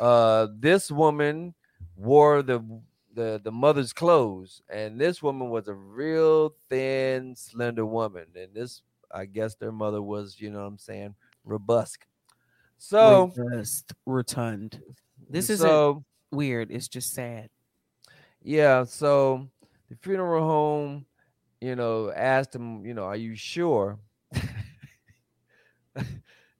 Uh, this woman wore the the the mother's clothes, and this woman was a real thin, slender woman, and this I guess their mother was, you know, what I'm saying, robust. So robust, rotund. This is so weird. It's just sad. Yeah. So the funeral home, you know, asked him, you know, are you sure?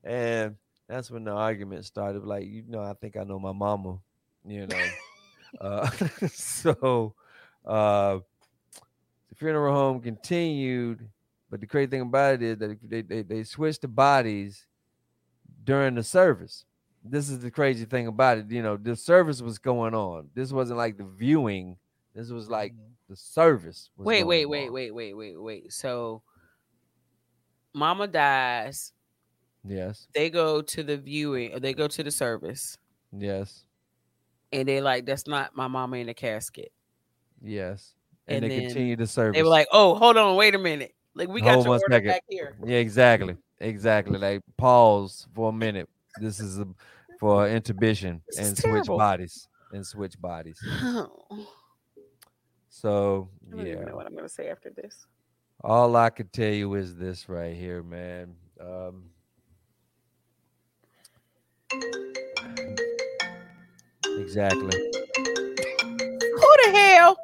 and that's when the argument started. Like, you know, I think I know my mama, you know. Uh, so uh, the funeral home continued, but the crazy thing about it is that they, they, they switched the bodies during the service. This is the crazy thing about it. You know, the service was going on. This wasn't like the viewing. This was like mm-hmm. the service. wait, wait, on. wait, wait, wait, wait, wait. So, Mama dies. Yes. They go to the viewing. They go to the service. Yes and they like that's not my mama in the casket. Yes, and, and they continue to serve. They were like, "Oh, hold on, wait a minute. Like we got Hold your order second. back here." Yeah, exactly, exactly. Like pause for a minute. This is a, for intermission and switch bodies and switch bodies. So I don't yeah, even know what I'm gonna say after this. All I could tell you is this right here, man. Um, Exactly. Who the hell?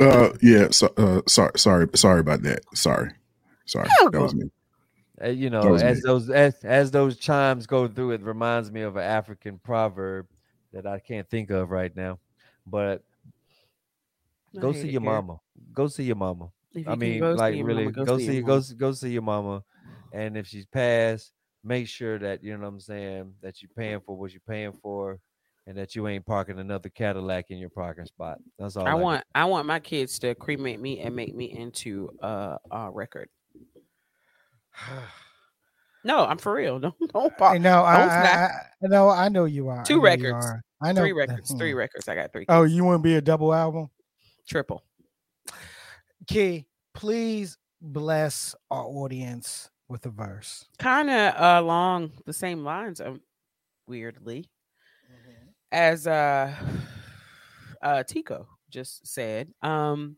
Uh, yeah. So, uh, sorry, sorry, sorry about that. Sorry, sorry. That was me. Uh, you know, as me. those as, as those chimes go through, it reminds me of an African proverb that I can't think of right now. But go see your mama. Go see your mama. I mean, like really, mama, go, go, see, see go go see your mama, and if she's passed, make sure that you know what I'm saying that you're paying for what you're paying for and that you ain't parking another Cadillac in your parking spot. That's all. I, I want. I want my kids to cremate me and make me into a, a record. no, I'm for real. Don't don't. Park. No, I, I, I, no, I know you are. Two I records. Are. I know three records. Three records. I got three. Oh, you want to be a double album? Triple. Key, please bless our audience with a verse. Kind of uh, along the same lines. Um, weirdly as uh, uh Tico just said, um,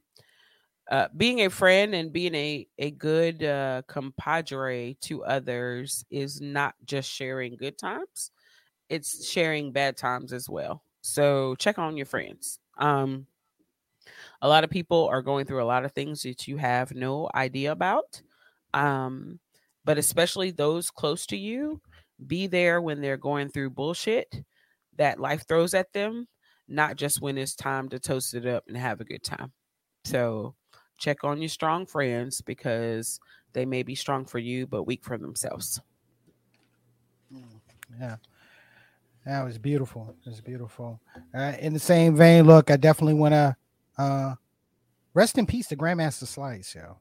uh, being a friend and being a a good uh, compadre to others is not just sharing good times; it's sharing bad times as well. So check on your friends. Um, a lot of people are going through a lot of things that you have no idea about. Um, but especially those close to you, be there when they're going through bullshit that life throws at them, not just when it's time to toast it up and have a good time. So check on your strong friends because they may be strong for you, but weak for themselves. Mm, yeah. That was beautiful. It was beautiful. Uh, in the same vein, look, I definitely want to uh, rest in peace to Grandmaster Slice, yo.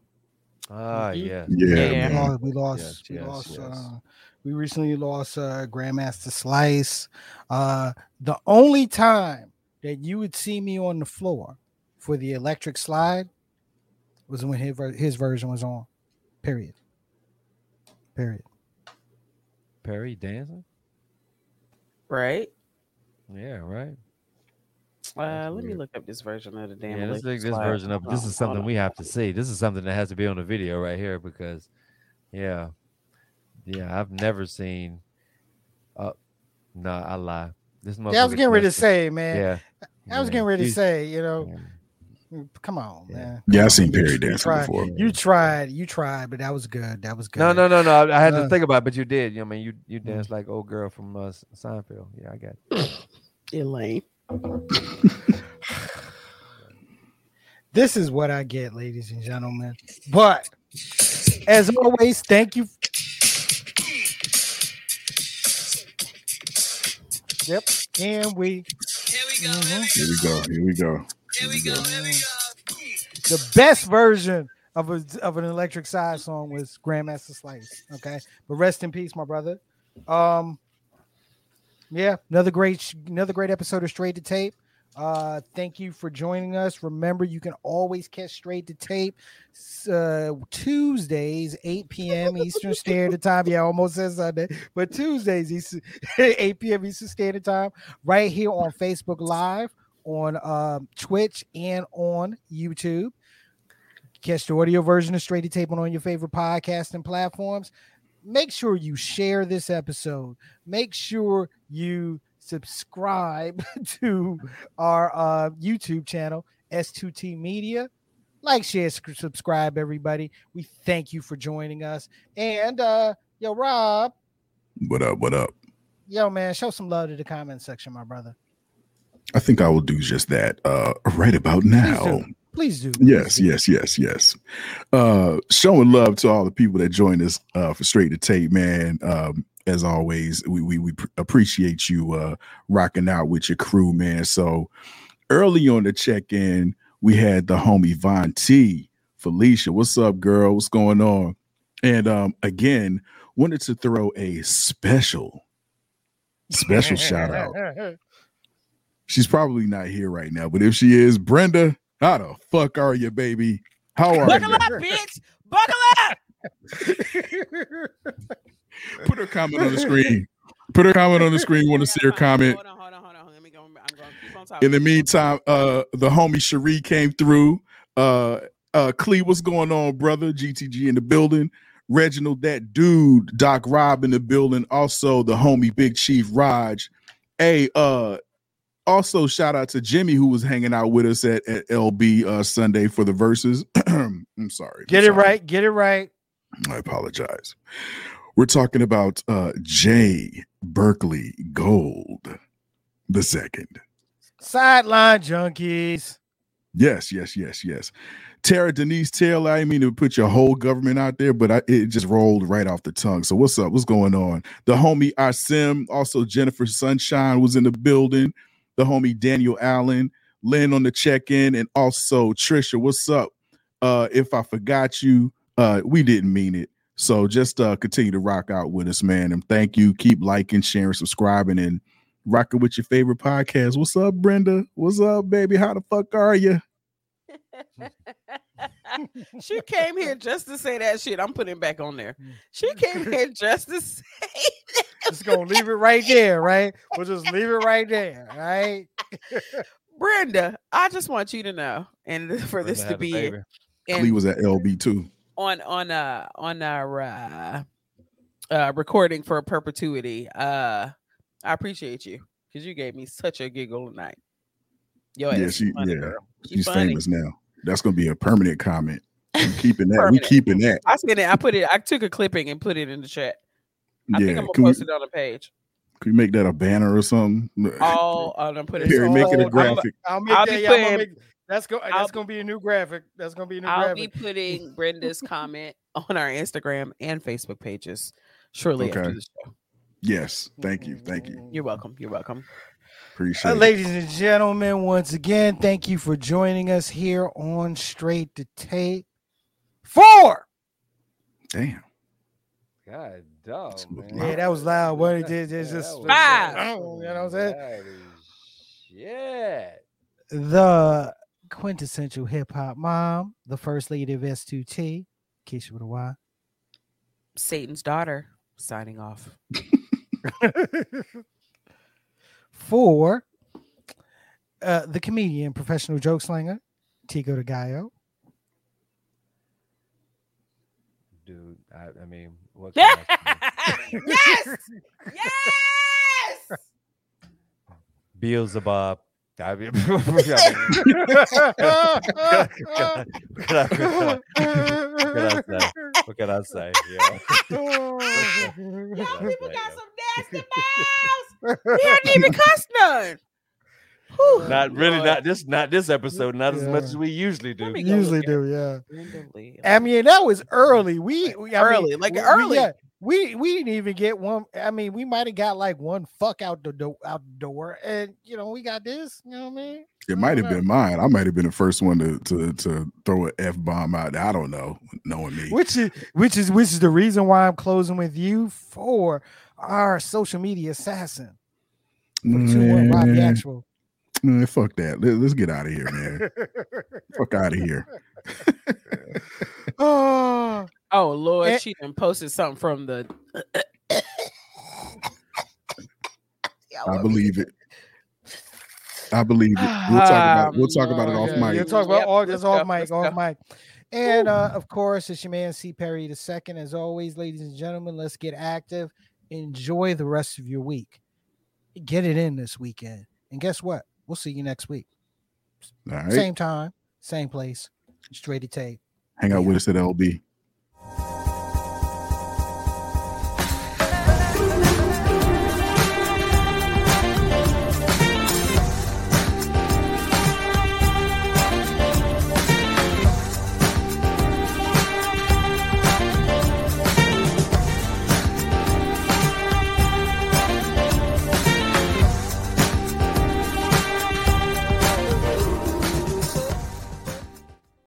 Ah, mm-hmm. yeah. Yeah. We lost, we lost, yes, we yes, lost yes. Uh, we recently lost uh, Grandmaster Slice. Uh, the only time that you would see me on the floor for the electric slide was when his, his version was on. Period. Period. Perry dancing? Right. Yeah, right. Uh, let me look up this version of the damn. Yeah, let's look this flag. version of this is something we have to see. This is something that has to be on the video right here because, yeah, yeah, I've never seen. Uh, no, I lie. This Yeah, I was getting ready to say, man. Yeah, I was yeah, getting ready to say, you know, yeah. Come on, man. Yeah, I Come seen on. Perry You dancing tried- before. You tried, you tried, but that was good. That was good. No, no, no, no. I, I had Uh, to think about, it, but you did. You know, I mean, you you Mm. danced like old girl from uh, S- Seinfeld. Yeah, I got. It. Elaine. This is what I get, ladies and gentlemen. But as always, thank you. Yep. And we here we go. Here we go. Here we go. The best version of a of an electric side song was Grandmaster Slice. Okay, but rest in peace, my brother. Um, yeah, another great another great episode of Straight to Tape. Uh, thank you for joining us. Remember, you can always catch Straight to Tape uh, Tuesdays, 8 p.m. Eastern Standard Time. Yeah, almost said Sunday, but Tuesdays, Eastern, 8 p.m. Eastern Standard Time, right here on Facebook Live, on um, Twitch, and on YouTube. Catch the audio version of Straight to Tape on your favorite podcasting platforms. Make sure you share this episode. Make sure you subscribe to our uh, YouTube channel, S2T Media. Like, share, subscribe, everybody. We thank you for joining us. And uh, yo, Rob, What up? What up? yo, man, show some love to the comment section, my brother. I think I will do just that uh, right about now. Please do. Yes, Please do. yes, yes, yes. Uh, showing love to all the people that joined us uh, for Straight to Tape, man. Um, as always, we we, we pr- appreciate you uh, rocking out with your crew, man. So early on the check in, we had the homie Von T, Felicia. What's up, girl? What's going on? And um, again, wanted to throw a special, special shout out. She's probably not here right now, but if she is, Brenda, how the fuck are you, baby? How are Buckle you? Buckle up, bitch! Buckle up! Put her comment on the screen. Put her comment on the screen. Want to see her comment. Hold on, hold on, hold on. Let me go. I'm going keep on talking. In the meantime, uh, the homie Cherie came through. Uh, uh, Clee, what's going on, brother? GTG in the building. Reginald, that dude, Doc Rob in the building. Also, the homie Big Chief Raj. Hey, uh, also shout out to Jimmy who was hanging out with us at, at LB uh Sunday for the verses. I'm sorry. Get I'm it sorry. right. Get it right. I apologize. We're talking about uh Jay Berkeley Gold the second. Sideline junkies. Yes, yes, yes, yes. Tara Denise Taylor, I didn't mean to put your whole government out there, but I, it just rolled right off the tongue. So what's up? What's going on? The homie Asim, also Jennifer Sunshine was in the building. The homie Daniel Allen, Lynn on the check-in, and also Trisha. What's up? Uh, if I forgot you, uh, we didn't mean it. So just uh continue to rock out with us, man. And thank you. Keep liking, sharing, subscribing, and rocking with your favorite podcast. What's up, Brenda? What's up, baby? How the fuck are you? she came here just to say that shit. I'm putting it back on there. Mm. She came here just to say that. Just gonna leave it right there, right? We'll just leave it right there, right? Brenda, I just want you to know, and for this Brenda to be baby. Clee and was at LB too. on on uh on our uh, uh recording for perpetuity. Uh I appreciate you because you gave me such a giggle tonight. Yo, Yeah, ass she- funny, yeah, girl. She She's funny. famous now. That's gonna be a permanent comment. We keeping that. we keeping that. I said it. I put it. I took a clipping and put it in the chat. I think Yeah. I'm gonna Can we, post it on the page. can we make that a banner or something? All I'm gonna put it. Perry, make it a Oh, graphic. I'll make I'll that. be I'm gonna putting- make, that's go. I'll- That's gonna be a new graphic. That's gonna be a new I'll be putting Brenda's comment on our Instagram and Facebook pages shortly after the show. Yes. Thank you. Thank you. You're welcome. You're welcome. Appreciate Uh, it. ladies and gentlemen, once again, thank you for joining us here on Straight to Tape. Four. Damn. God dog, man. Yeah, that was loud. What it did is Yeah, just was Five. Oh, you know what I'm saying? That is Shit. The quintessential hip hop mom, the first lady of S2T, Keisha with a Y. Satan's daughter signing off. For uh, the comedian, professional joke slinger, Tico de Gallo. Dude, I, I mean, what? can I yes, yes. Beelzebub. I mean, can I-? What can I say? Yeah. Y'all people got some nasty mouths. We haven't even cussed none. Whew. Not really, Lord. not this, not this episode, not as much as we usually do. Let me go Usually look at do, yeah. Randomly. I mean, that was early. We, we I mean, Early, like we- we- early. yeah, we we didn't even get one. I mean, we might have got like one fuck out the door, out the door, and you know, we got this. You know what I mean? It might have been mine. I might have been the first one to to to throw an f bomb out. I don't know, knowing me. Which is which is which is the reason why I'm closing with you for our social media assassin. For the two one Rob the Man, actual. man, fuck that. Let, us get out of here, man. fuck out of here. oh, Oh Lord, Eh. she done posted something from the. I believe it. I believe it. We'll talk about we'll talk about it off mic. You'll talk about Yep, all this off mic, off mic. And uh, of course, it's your man C. Perry the second. As always, ladies and gentlemen, let's get active. Enjoy the rest of your week. Get it in this weekend. And guess what? We'll see you next week. Right. Same time, same place. Straight to tape. Hang out with us at LB.